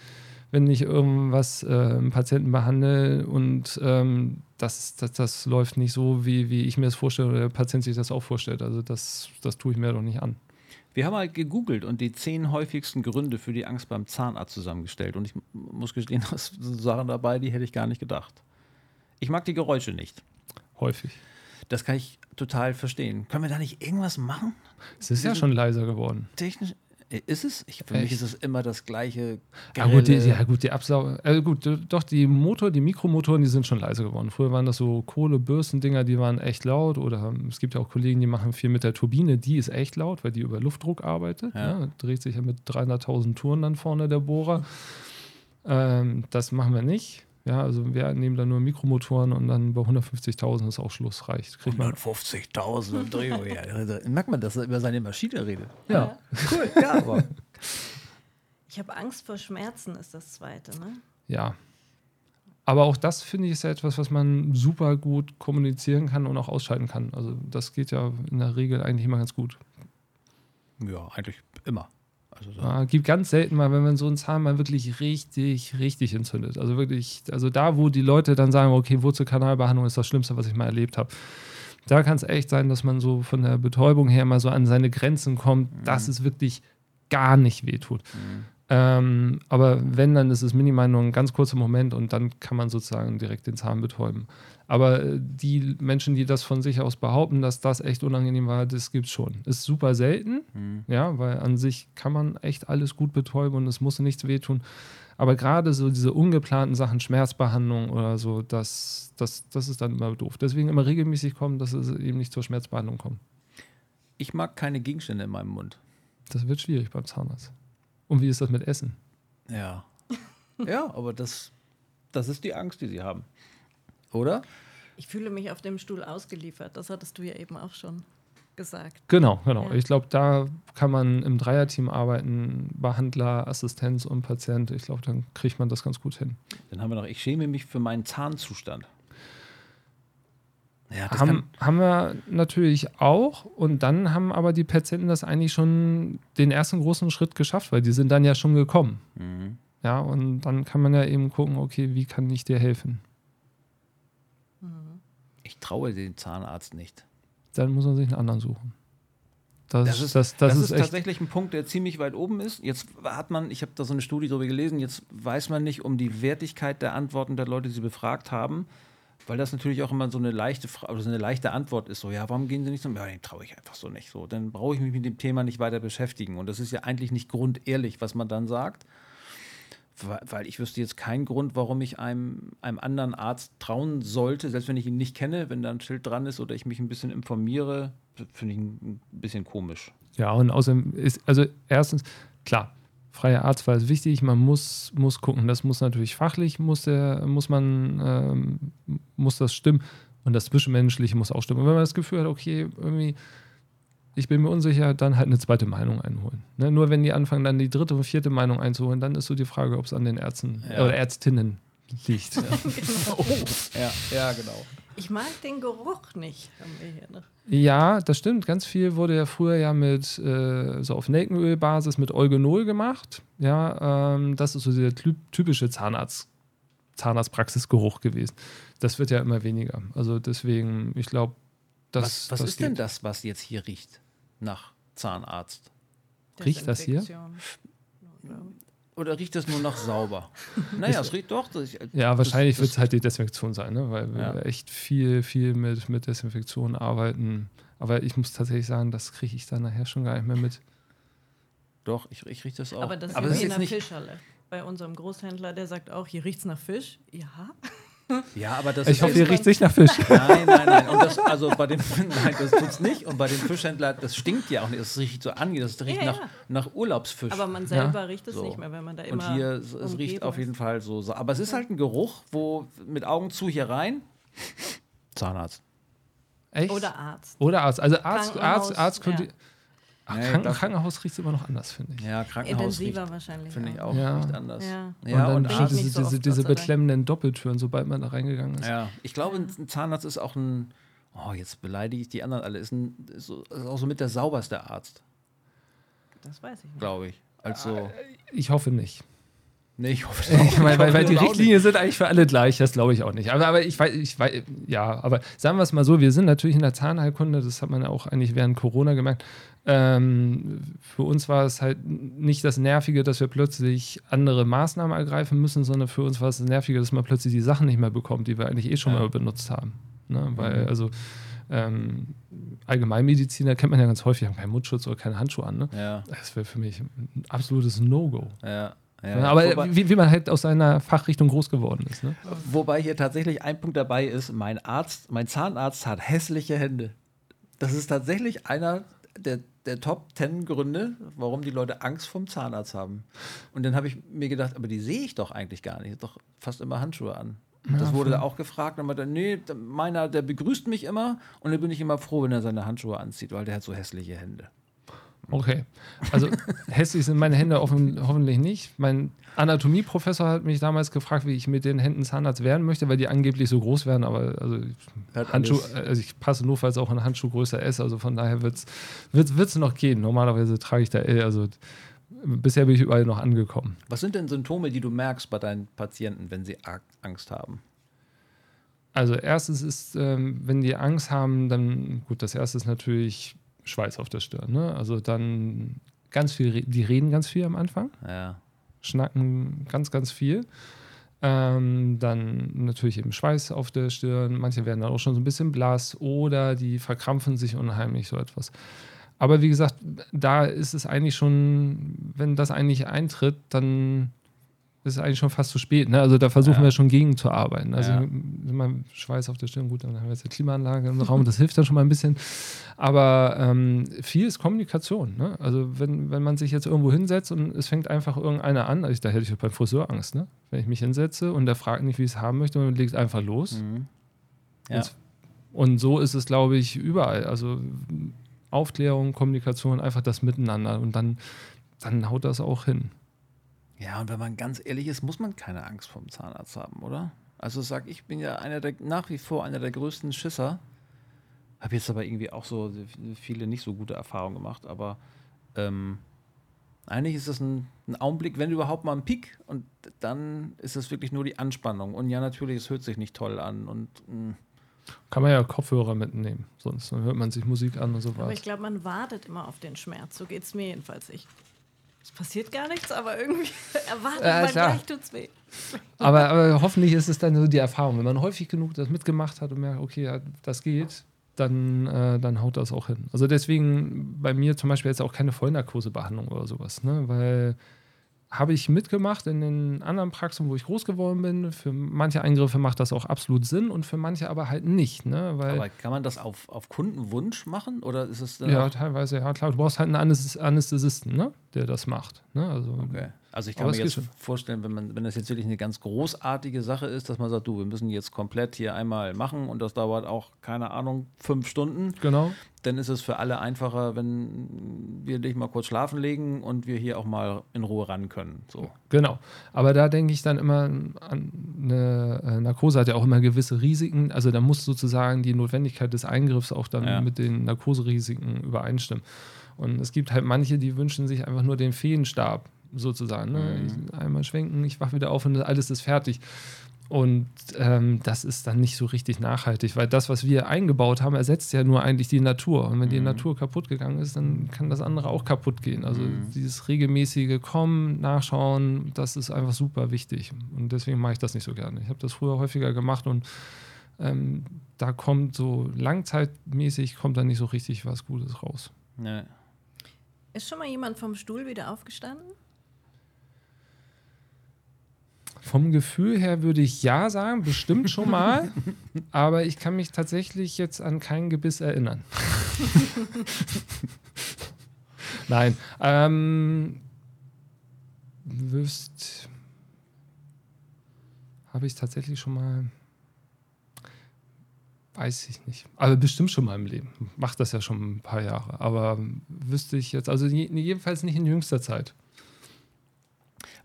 wenn ich irgendwas äh, einen Patienten behandle und ähm, das, das, das läuft nicht so, wie, wie ich mir das vorstelle oder der Patient sich das auch vorstellt. Also das, das tue ich mir doch nicht an. Wir haben halt gegoogelt und die zehn häufigsten Gründe für die Angst beim Zahnarzt zusammengestellt. Und ich muss gestehen, da sind Sachen dabei, die hätte ich gar nicht gedacht. Ich mag die Geräusche nicht. Häufig. Das kann ich total verstehen. Können wir da nicht irgendwas machen? Es ist ja schon leiser geworden. Technisch. Ist es? Ich, für Echt? mich ist es immer das gleiche. Ja gut, die, ja gut, die Absau äh, gut, doch die Motor, die Mikromotoren, die sind schon leise geworden. Früher waren das so Kohlebürstendinger, die waren echt laut. Oder es gibt ja auch Kollegen, die machen viel mit der Turbine, die ist echt laut, weil die über Luftdruck arbeitet. Ja. Ja, dreht sich ja mit 300.000 Touren dann vorne der Bohrer. Ähm, das machen wir nicht. Ja, also wir nehmen dann nur Mikromotoren und dann bei 150.000 ist auch Schluss, reicht. 150.000 Drehung, ja. Merkt man, dass er über seine Maschine redet. Ja. ja. Cool, ja, aber. Ich habe Angst vor Schmerzen, ist das zweite, ne? Ja. Aber auch das finde ich ist ja etwas, was man super gut kommunizieren kann und auch ausschalten kann. Also das geht ja in der Regel eigentlich immer ganz gut. Ja, eigentlich immer. Ja, gibt ganz selten mal, wenn man so einen Zahn mal wirklich richtig, richtig entzündet. Also wirklich, also da, wo die Leute dann sagen, okay, Wurzelkanalbehandlung ist das Schlimmste, was ich mal erlebt habe. Da kann es echt sein, dass man so von der Betäubung her mal so an seine Grenzen kommt, mhm. dass es wirklich gar nicht wehtut. Mhm. Ähm, aber wenn, dann ist es minimal nur ein ganz kurzer Moment und dann kann man sozusagen direkt den Zahn betäuben. Aber äh, die Menschen, die das von sich aus behaupten, dass das echt unangenehm war, das gibt es schon. Ist super selten, mhm. ja, weil an sich kann man echt alles gut betäuben und es muss nichts wehtun. Aber gerade so diese ungeplanten Sachen, Schmerzbehandlung oder so, das, das, das ist dann immer doof. Deswegen immer regelmäßig kommen, dass es eben nicht zur Schmerzbehandlung kommt. Ich mag keine Gegenstände in meinem Mund. Das wird schwierig beim Zahnarzt. Und wie ist das mit Essen? Ja. ja, aber das, das ist die Angst, die sie haben. Oder? Ich fühle mich auf dem Stuhl ausgeliefert. Das hattest du ja eben auch schon gesagt. Genau, genau. Ja. Ich glaube, da kann man im Dreierteam arbeiten, Behandler, Assistenz und Patient. Ich glaube, dann kriegt man das ganz gut hin. Dann haben wir noch, ich schäme mich für meinen Zahnzustand. Ja, haben, haben wir natürlich auch. Und dann haben aber die Patienten das eigentlich schon den ersten großen Schritt geschafft, weil die sind dann ja schon gekommen. Mhm. Ja, und dann kann man ja eben gucken, okay, wie kann ich dir helfen? Ich traue den Zahnarzt nicht. Dann muss man sich einen anderen suchen. Das, das ist, das, das, ist, ist tatsächlich ein Punkt, der ziemlich weit oben ist. Jetzt hat man, ich habe da so eine Studie drüber gelesen, jetzt weiß man nicht um die Wertigkeit der Antworten der Leute, die sie befragt haben, weil das natürlich auch immer so eine leichte, also so eine leichte Antwort ist. So, ja, warum gehen sie nicht so? Ja, den traue ich einfach so nicht. So, dann brauche ich mich mit dem Thema nicht weiter beschäftigen. Und das ist ja eigentlich nicht grundehrlich, was man dann sagt weil ich wüsste jetzt keinen Grund, warum ich einem, einem anderen Arzt trauen sollte, selbst wenn ich ihn nicht kenne, wenn da ein Schild dran ist oder ich mich ein bisschen informiere, finde ich ein bisschen komisch. Ja, und außerdem ist, also erstens, klar, freier Arztwahl ist wichtig, man muss, muss gucken, das muss natürlich fachlich, muss, der, muss man, ähm, muss das stimmen und das Zwischenmenschliche muss auch stimmen. Und wenn man das Gefühl hat, okay, irgendwie ich bin mir unsicher, dann halt eine zweite Meinung einholen. Ne? Nur wenn die anfangen, dann die dritte und vierte Meinung einzuholen, dann ist so die Frage, ob es an den Ärzten ja. oder Ärztinnen liegt. Ja. oh. ja, ja, genau. Ich mag den Geruch nicht, haben wir hier noch. Ja, das stimmt. Ganz viel wurde ja früher ja mit äh, so auf Nelkenölbasis mit Eugenol gemacht. Ja, ähm, das ist so der typische Zahnarzt, Zahnarztpraxisgeruch gewesen. Das wird ja immer weniger. Also deswegen, ich glaube, das, was, was das ist geht. denn das, was jetzt hier riecht nach Zahnarzt? Riecht das hier? Oder riecht das nur noch sauber? naja, es riecht doch. Das, ja, wahrscheinlich wird es halt die Desinfektion sein, ne? weil ja. wir echt viel, viel mit, mit Desinfektion arbeiten. Aber ich muss tatsächlich sagen, das kriege ich dann nachher schon gar nicht mehr mit. Doch, ich, ich rieche das auch. Aber das ist, Aber das ist in der Fischhalle. Bei unserem Großhändler, der sagt auch, hier riecht es nach Fisch. Ja. Ja, aber das Ich ist hoffe, ihr riecht sich nach Fisch. Nein, nein, nein. Und das, also bei dem, nein, das tut's nicht. Und bei dem Fischhändler, das stinkt ja auch nicht. Das riecht so an, das riecht Ja, nach, ja. nach Urlaubsfisch. Aber man selber riecht es So. nicht mehr, wenn man da und immer. hier, es, es riecht auf jeden Fall so. so. Aber es ist halt ein Geruch, wo mit Augen zu hier rein. Zahnarzt. Echt? Oder Arzt. Oder Arzt. Also Arzt, Arzt, Arzt könnte. Ach, Nee, Kranken, Krankenhaus riecht immer noch anders, finde ich. Ja, Krankenhaus Intensiver wahrscheinlich. finde ich auch. Ja. riecht anders. Ja. Ja, und und, dann Arzt, diese, nicht so diese, diese Dank. beklemmenden Doppeltüren, sobald man da reingegangen ist. ja, ich glaube, ein Zahnarzt ist auch ein, oh, jetzt beleidige ich die anderen alle, ist, ein, ist, so, ist auch so mit der sauberste Arzt, Das weiß ich nicht. glaube ich. Also, Ich hoffe nicht. nee, ich hoffe Ich meine, weil, weil die nicht. Richtlinien sind eigentlich für alle gleich, das glaube ich auch nicht. Aber, aber ich weiß, ich weiß, ja, aber sagen wir es mal so, wir sind natürlich in der Zahnheilkunde, das hat man ja auch eigentlich während Corona gemerkt. Ähm, für uns war es halt nicht das Nervige, dass wir plötzlich andere Maßnahmen ergreifen müssen, sondern für uns war es das Nervige, dass man plötzlich die Sachen nicht mehr bekommt, die wir eigentlich eh schon Ja. mal benutzt haben. Ne? Weil, also ähm, Allgemeinmediziner kennt man ja ganz häufig, haben keinen Mundschutz oder keine Handschuhe an. Ne? Ja, Das wäre für mich ein absolutes No-Go. ja. Ja, Ja, aber wobei, wie, wie man halt aus seiner Fachrichtung groß geworden ist. Ne? wobei hier tatsächlich ein Punkt dabei ist, mein Arzt, mein Zahnarzt hat hässliche Hände. Das ist tatsächlich einer der, der Top Ten Gründe, warum die Leute Angst vom Zahnarzt haben. Und dann habe ich mir gedacht, aber die sehe ich doch eigentlich gar nicht. Ich hab doch fast immer Handschuhe an. Das wurde da auch gefragt und meinte, nee, meiner, der begrüßt mich immer und dann bin ich immer froh, wenn er seine Handschuhe anzieht, weil der hat so hässliche Hände. Okay. Also hässlich sind meine Hände offen, hoffentlich nicht. Mein Anatomieprofessor hat mich damals gefragt, wie ich mit den Händen Zahnarzt werden möchte, weil die angeblich so groß werden, aber also Handschuh, alles- also ich passe notfalls auch in Handschuhgröße S, also von daher wird es wird's, wird's noch gehen. Normalerweise trage ich da L, also bisher bin ich überall noch angekommen. Was sind denn Symptome, die du merkst bei deinen Patienten, wenn sie Angst haben? Also erstes ist, ähm, wenn die Angst haben, dann, gut, das erste ist natürlich Schweiß auf der Stirn. Ne? Also dann ganz viel, die reden ganz viel am Anfang, Ja. schnacken ganz, ganz viel. Ähm, dann natürlich eben Schweiß auf der Stirn. Manche werden dann auch schon so ein bisschen blass oder die verkrampfen sich unheimlich, so etwas. Aber wie gesagt, da ist es eigentlich schon, wenn das eigentlich eintritt, dann ist eigentlich schon fast zu spät. Ne? Also da versuchen Ja. wir schon gegen zu arbeiten. Also Ja. wenn man Schweiß auf der Stirn, gut, dann haben wir jetzt eine Klimaanlage im Raum, das hilft dann schon mal ein bisschen. Aber ähm, viel ist Kommunikation. Ne? Also wenn, wenn man sich jetzt irgendwo hinsetzt und es fängt einfach irgendeiner an, also da hätte ich beim Friseur Angst, ne? wenn ich mich hinsetze und der fragt nicht, wie ich es haben möchte und legt einfach los. Mhm. Ja. Jetzt- Und so ist es, glaube ich, überall. Also Aufklärung, Kommunikation, einfach das Miteinander und dann, dann haut das auch hin. Ja, und wenn man ganz ehrlich ist, muss man keine Angst vom Zahnarzt haben, oder? Also sag ich, bin ja einer der, nach wie vor einer der größten Schisser. Habe jetzt aber irgendwie auch so viele nicht so gute Erfahrungen gemacht, aber ähm, eigentlich ist es ein, ein Augenblick, wenn überhaupt mal ein Peak und dann ist es wirklich nur die Anspannung. Und ja, natürlich, es hört sich nicht toll an und mh, Kann man ja Kopfhörer mitnehmen, sonst dann hört man sich Musik an und so Aber was. ich glaube, man wartet immer auf den Schmerz. So geht es mir jedenfalls. Ich, es passiert gar nichts, aber irgendwie erwartet Ja, man klar. gleich tut's weh. Aber, aber hoffentlich ist es dann so die Erfahrung. Wenn man häufig genug das mitgemacht hat und merkt, okay, ja, das geht, dann, äh, dann haut das auch hin. Also deswegen bei mir zum Beispiel jetzt auch keine Vollnarkosebehandlung oder sowas, ne? weil habe ich mitgemacht in den anderen Praxen, wo ich groß geworden bin. Für manche Eingriffe macht das auch absolut Sinn und für manche aber halt nicht. Ne? Weil, aber kann man das auf, auf Kundenwunsch machen? Oder ist es ja, teilweise, ja klar. Du brauchst halt einen Anästh- Anästhesisten, ne? der das macht. Ne? Also, Okay. Also ich kann mir jetzt vorstellen, wenn man, wenn das jetzt wirklich eine ganz großartige Sache ist, dass man sagt, du, wir müssen jetzt komplett hier einmal machen und das dauert auch, keine Ahnung, fünf Stunden, Genau. Dann ist es für alle einfacher, wenn wir dich mal kurz schlafen legen und wir hier auch mal in Ruhe ran können. So. Genau. Aber da denke ich dann immer an eine äh, Narkose hat ja auch immer gewisse Risiken. Also da muss sozusagen die Notwendigkeit des Eingriffs auch dann Ja. mit den Narkoserisiken übereinstimmen. Und es gibt halt manche, die wünschen sich einfach nur den Feenstab sozusagen. Ne? Mhm. Einmal schwenken, ich wach wieder auf und alles ist fertig. Und ähm, das ist dann nicht so richtig nachhaltig, weil das, was wir eingebaut haben, ersetzt ja nur eigentlich die Natur. Und wenn die Mhm. Natur kaputt gegangen ist, dann kann das andere auch kaputt gehen. Also Mhm. dieses regelmäßige Kommen, Nachschauen, das ist einfach super wichtig. Und deswegen mache ich das nicht so gerne. Ich habe das früher häufiger gemacht und ähm, da kommt so langzeitmäßig kommt da nicht so richtig was Gutes raus. Ja. Ist schon mal jemand vom Stuhl wieder aufgestanden? Vom Gefühl her würde ich ja sagen, bestimmt schon mal, aber ich kann mich tatsächlich jetzt an kein Gebiss erinnern. Nein, ähm, wüsst, habe ich tatsächlich schon mal, weiß ich nicht, aber bestimmt schon mal im Leben. Macht das ja schon ein paar Jahre, aber wüsste ich jetzt, also jedenfalls nicht in jüngster Zeit.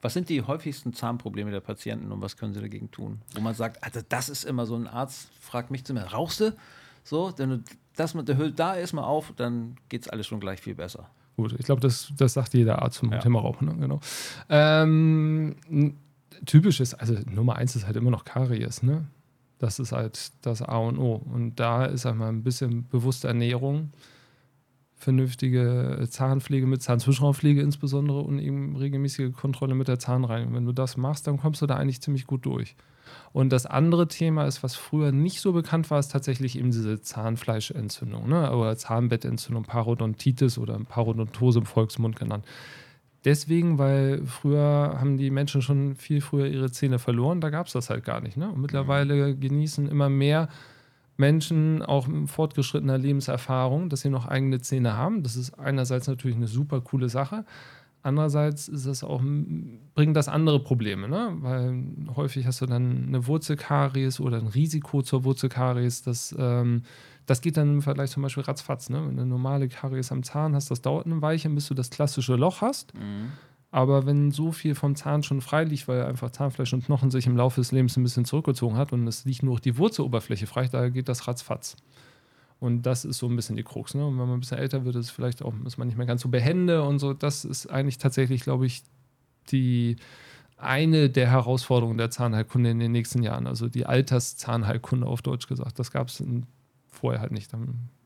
Was sind die häufigsten Zahnprobleme der Patienten und was können sie dagegen tun? Wo man sagt, also das ist immer so ein Arzt, fragt mich zu mir, rauchst du? So, wenn du das mit der Hülle da erstmal auf, dann geht es alles schon gleich viel besser. Gut, ich glaube, das, das sagt jeder Arzt zum ja. Thema Rauchen, ne? genau. Ähm, typisch ist, also Nummer eins ist halt immer noch Karies, ne? Das ist halt das A und O. Und da ist einmal ein bisschen bewusste Ernährung vernünftige Zahnpflege mit Zahnzwischenraumpflege insbesondere und eben regelmäßige Kontrolle mit der Zahnreinigung. Wenn du das machst, dann kommst du da eigentlich ziemlich gut durch. Und das andere Thema ist, was früher nicht so bekannt war, ist tatsächlich eben diese Zahnfleischentzündung ne? oder Zahnbettentzündung, Parodontitis oder Parodontose im Volksmund genannt. Deswegen, weil früher haben die Menschen schon viel früher ihre Zähne verloren, da gab es das halt gar nicht. Ne? Und mittlerweile genießen immer mehr Menschen auch mit fortgeschrittener Lebenserfahrung, dass sie noch eigene Zähne haben. Das ist einerseits natürlich eine super coole Sache. Andererseits ist das auch, bringt das andere Probleme, ne? weil häufig hast du dann eine Wurzelkaries oder ein Risiko zur Wurzelkaries. Das, ähm, das geht dann im Vergleich zum Beispiel ratzfatz. Ne? Wenn du eine normale Karies am Zahn hast, das dauert eine Weile, bis du das klassische Loch hast. Mhm. Aber wenn so viel vom Zahn schon frei liegt, weil einfach Zahnfleisch und Knochen sich im Laufe des Lebens ein bisschen zurückgezogen hat und es liegt nur die Wurzeloberfläche frei, da geht das ratzfatz. Und das ist so ein bisschen die Krux. Ne? Und wenn man ein bisschen älter wird, ist vielleicht auch, ist man nicht mehr ganz so behende und so. Das ist eigentlich tatsächlich, glaube ich, die eine der Herausforderungen der Zahnheilkunde in den nächsten Jahren. Also die Alterszahnheilkunde auf Deutsch gesagt. Das gab es vorher halt nicht.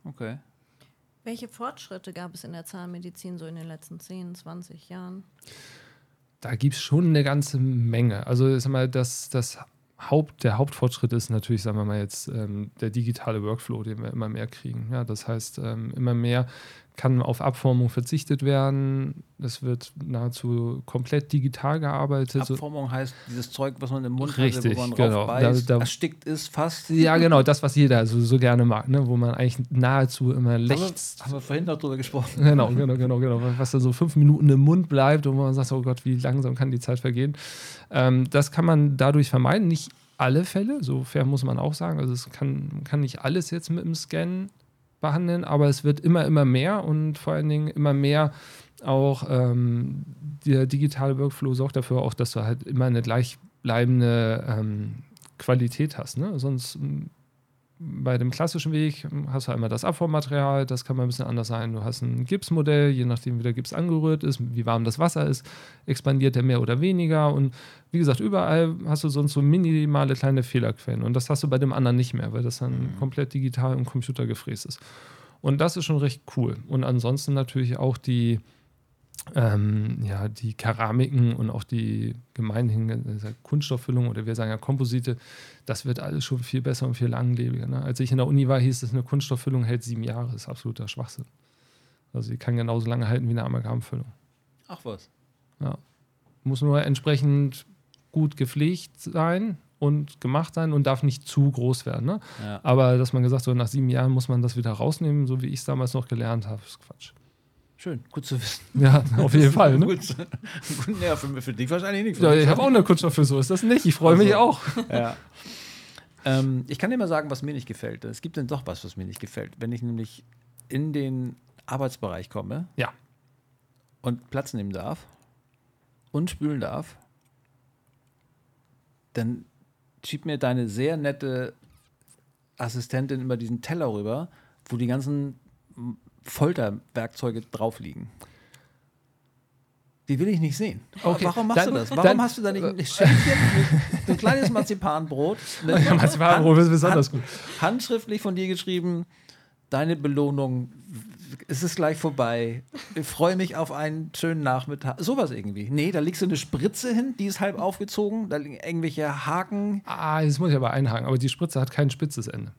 Okay. Welche Fortschritte gab es in der Zahnmedizin so in den letzten 10, 20 Jahren? Da gibt es schon eine ganze Menge. Also sag mal, das, das Haupt, der Hauptfortschritt ist natürlich, sagen wir mal jetzt, ähm, der digitale Workflow, den wir immer mehr kriegen. Ja, das heißt, ähm, immer mehr kann auf Abformung verzichtet werden. Es wird nahezu komplett digital gearbeitet. Abformung heißt dieses Zeug, was man im Mund Richtig, hat, wo man genau. drauf beißt, da, da, erstickt ist fast. Ja, genau, das, was jeder so, so gerne mag, ne? wo man eigentlich nahezu immer lächzt. Haben wir vorhin noch drüber gesprochen. Genau, genau, genau, genau. Was da so fünf Minuten im Mund bleibt und wo man sagt, oh Gott, wie langsam kann die Zeit vergehen. Ähm, das kann man dadurch vermeiden. Nicht alle Fälle, so fair muss man auch sagen. Also es kann, kann nicht alles jetzt mit dem Scan behandeln, aber es wird immer, immer mehr und vor allen Dingen immer mehr auch ähm, der digitale Workflow sorgt dafür auch, dass du halt immer eine gleichbleibende ähm, Qualität hast. Ne? Sonst bei dem klassischen Weg hast du einmal das Abformmaterial, das kann mal ein bisschen anders sein. Du hast ein Gipsmodell, je nachdem, wie der Gips angerührt ist, wie warm das Wasser ist, expandiert er mehr oder weniger. Und wie gesagt, überall hast du sonst so minimale kleine Fehlerquellen. Und das hast du bei dem anderen nicht mehr, weil das dann mhm. komplett digital im Computer gefräst ist. Und das ist schon recht cool. Und ansonsten natürlich auch die, ähm, ja, die Keramiken und auch die gemeinhin Kunststofffüllung oder wir sagen ja Komposite, das wird alles schon viel besser und viel langlebiger. Ne? Als ich in der Uni war, hieß es, eine Kunststofffüllung hält sieben Jahre. Das ist absoluter Schwachsinn. Also sie kann genauso lange halten wie eine Amalgamfüllung. Ach was. Ja. Muss nur entsprechend gut gepflegt sein und gemacht sein und darf nicht zu groß werden. Ne? Ja. Aber dass man gesagt hat, so nach sieben Jahren muss man das wieder rausnehmen, so wie ich es damals noch gelernt habe, ist Quatsch. Schön, gut zu wissen. Ja, auf jeden Fall. Ne? gut, gut, ja, für, für dich wahrscheinlich nicht. Ja, ich habe auch eine Kunststoff so ist das nicht. Ich freue also, mich auch. Ja. Ähm, ich kann dir mal sagen, was mir nicht gefällt. Es gibt dann doch was, was mir nicht gefällt. Wenn ich nämlich in den Arbeitsbereich komme ja. und Platz nehmen darf und spülen darf, dann schiebt mir deine sehr nette Assistentin immer diesen Teller rüber, wo die ganzen Folterwerkzeuge drauf liegen. Die will ich nicht sehen. Okay. Warum machst dann, du das? Warum dann, hast du da nicht ein Schälchen mit ein kleines Marzipanbrot? Marzipanbrot ist besonders gut. Handschriftlich von dir geschrieben, deine Belohnung, es ist gleich vorbei. Ich freue mich auf einen schönen Nachmittag. Sowas irgendwie. Nee, da liegst du eine Spritze hin, die ist halb aufgezogen, da liegen irgendwelche Haken. Ah, das muss ich aber einhaken, aber die Spritze hat kein spitzes Ende.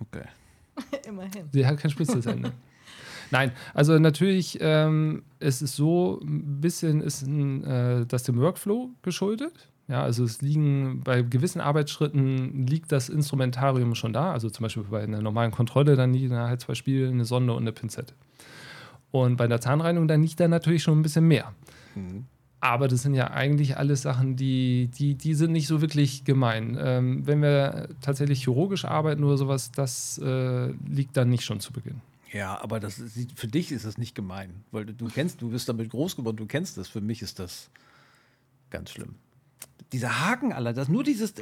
Okay. Immerhin. Sie hat kein spitzes Ende. Nein, also natürlich ähm, es ist so ein bisschen ist ein, äh, das dem Workflow geschuldet. Ja, also es liegen bei gewissen Arbeitsschritten liegt das Instrumentarium schon da. Also zum Beispiel bei einer normalen Kontrolle, dann liegen da halt zwei Spiele, eine Sonde und eine Pinzette. Und bei der Zahnreinigung, dann liegt da natürlich schon ein bisschen mehr. Mhm. Aber das sind ja eigentlich alles Sachen, die, die, die sind nicht so wirklich gemein. Ähm, wenn wir tatsächlich chirurgisch arbeiten oder sowas, das äh, liegt dann nicht schon zu Beginn. Ja, aber das ist, für dich ist das nicht gemein, weil du, du kennst, du bist damit groß geworden, du kennst das. Für mich ist das ganz schlimm dieser Haken, aller, das nur dieses,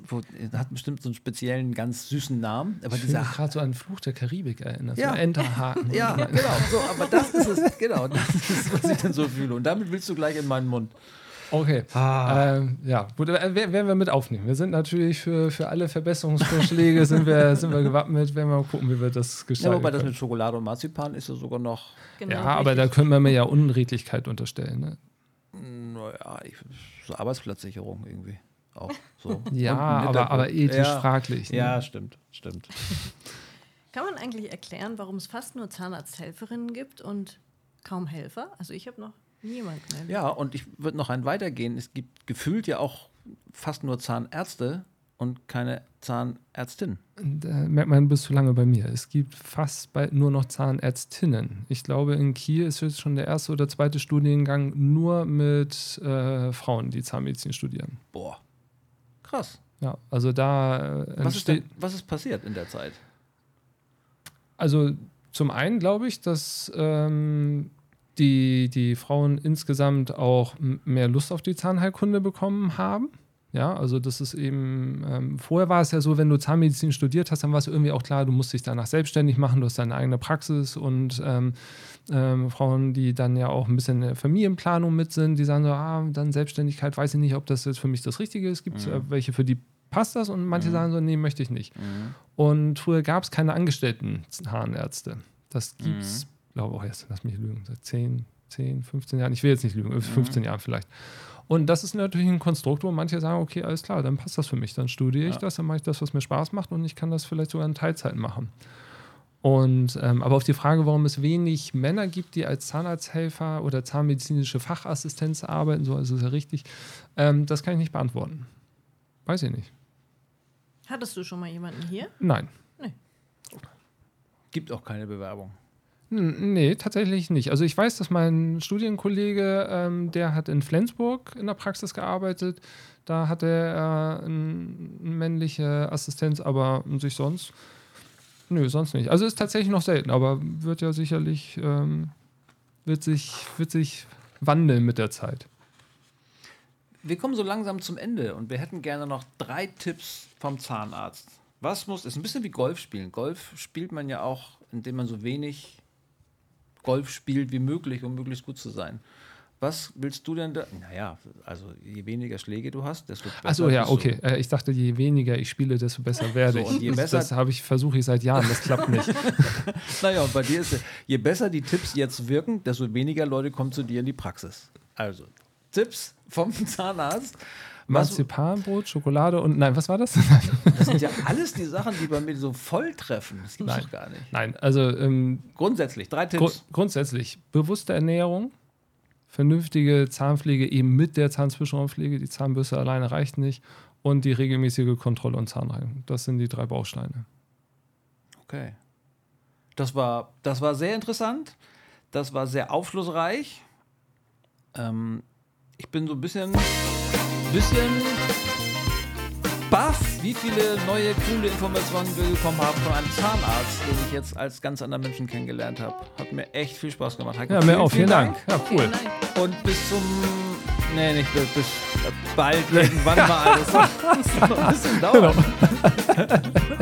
hat bestimmt so einen speziellen, ganz süßen Namen. Aber ich dieser gerade so an Fluch der Karibik erinnert, ja. so Enterhaken. ja, genau, so, aber das ist es, genau, das ist, was ich dann so fühle. Und damit willst du gleich in meinen Mund. Okay. Ah. Ähm, ja, gut, äh, werden wir mit aufnehmen. Wir sind natürlich für, für alle Verbesserungsvorschläge sind wir, sind wir gewappnet. Werden wir mal gucken, wie wir das gestalten. Ja, wobei das mit Schokolade und Marzipan ist ja sogar noch. Genau, ja, aber da können wir mir ja Unredlichkeit unterstellen. Ne? Naja, ich, so Arbeitsplatzsicherung irgendwie. Auch so. ja, aber, aber ethisch ja, fraglich. Ne? Ja, stimmt, stimmt. Kann man eigentlich erklären, warum es fast nur Zahnarzthelferinnen gibt und kaum Helfer? Also ich habe noch niemanden. Erlebt. Ja, und ich würde noch einen weitergehen. Es gibt gefühlt ja auch fast nur Zahnärzte und keine Zahnärztin. Da merkt man, bist du lange bei mir. Es gibt fast bald nur noch Zahnärztinnen. Ich glaube, in Kiel ist jetzt schon der erste oder zweite Studiengang nur mit äh, Frauen, die Zahnmedizin studieren. Boah, krass. Ja, also da äh, was, ist denn, was ist passiert in der Zeit? Also zum einen glaube ich, dass ähm, die, die Frauen insgesamt auch mehr Lust auf die Zahnheilkunde bekommen haben. Ja, also das ist eben, ähm, vorher war es ja so, wenn du Zahnmedizin studiert hast, dann war es irgendwie auch klar, du musst dich danach selbstständig machen, du hast deine eigene Praxis und ähm, ähm, Frauen, die dann ja auch ein bisschen in der Familienplanung mit sind, die sagen so, ah, dann Selbstständigkeit, weiß ich nicht, ob das jetzt für mich das Richtige ist. Gibt es mhm. welche, für die passt das und manche mhm. sagen so, nee, möchte ich nicht. Mhm. Und früher gab es keine angestellten Zahnärzte. Das gibt es, mhm. Glaube auch erst, lass mich lügen, seit 10, 10, 15 Jahren, ich will jetzt nicht lügen, 15 mhm. Jahren vielleicht. Und das ist natürlich ein Konstrukt, wo manche sagen, okay, alles klar, dann passt das für mich. Dann studiere ich ja. das, dann mache ich das, was mir Spaß macht und ich kann das vielleicht sogar in Teilzeit machen. Und ähm, aber auf die Frage, warum es wenig Männer gibt, die als Zahnarzthelfer oder zahnmedizinische Fachassistenz arbeiten, so also ist ja richtig, ähm, das kann ich nicht beantworten. Weiß ich nicht. Hattest du schon mal jemanden hier? Nein. Nee. Gibt auch keine Bewerbung. Nee, tatsächlich nicht. Also ich weiß, dass mein Studienkollege, ähm, der hat in Flensburg in der Praxis gearbeitet. Da hatte er äh, eine männliche Assistenz, aber sich sonst, nö, sonst nicht. Also ist tatsächlich noch selten, aber wird ja sicherlich, ähm, wird, sich, wird sich wandeln mit der Zeit. Wir kommen so langsam zum Ende und wir hätten gerne noch drei Tipps vom Zahnarzt. Was muss, ist ein bisschen wie Golf spielen. Golf spielt man ja auch, indem man so wenig Golf spielt wie möglich, um möglichst gut zu sein. Was willst du denn da? Naja, also je weniger Schläge du hast, desto besser. Achso, ja, okay. Äh, ich dachte, je weniger ich spiele, desto besser werde so, und je besser, das habe ich versuche ich seit Jahren, das klappt nicht. naja, und bei dir ist es, je besser die Tipps jetzt wirken, desto weniger Leute kommen zu dir in die Praxis. Also, Tipps vom Zahnarzt. Marzipanbrot, Schokolade und nein, was war das? das sind ja alles die Sachen, die bei mir so voll treffen. Das gibt es doch gar nicht. Nein, also ähm, grundsätzlich, drei Tipps. Gru grundsätzlich, bewusste Ernährung, vernünftige Zahnpflege eben mit der Zahnzwischenraumpflege, die Zahnbürste alleine reicht nicht und die regelmäßige Kontrolle und Zahnreinigung. Das sind die drei Bausteine. Okay. Das war, das war sehr interessant. Das war sehr aufschlussreich. Ähm, ich bin so ein bisschen bisschen baff, wie viele neue coole Informationen wir bekommen haben von einem Zahnarzt, den ich jetzt als ganz anderen Menschen kennengelernt habe. Hat mir echt viel Spaß gemacht. Heiko, ja, mir auch. Vielen, Dank. Dank. Ja, cool. Und bis zum Nee, nicht bis, bis bald irgendwann mal. Das muss noch ein bisschen dauern. Genau.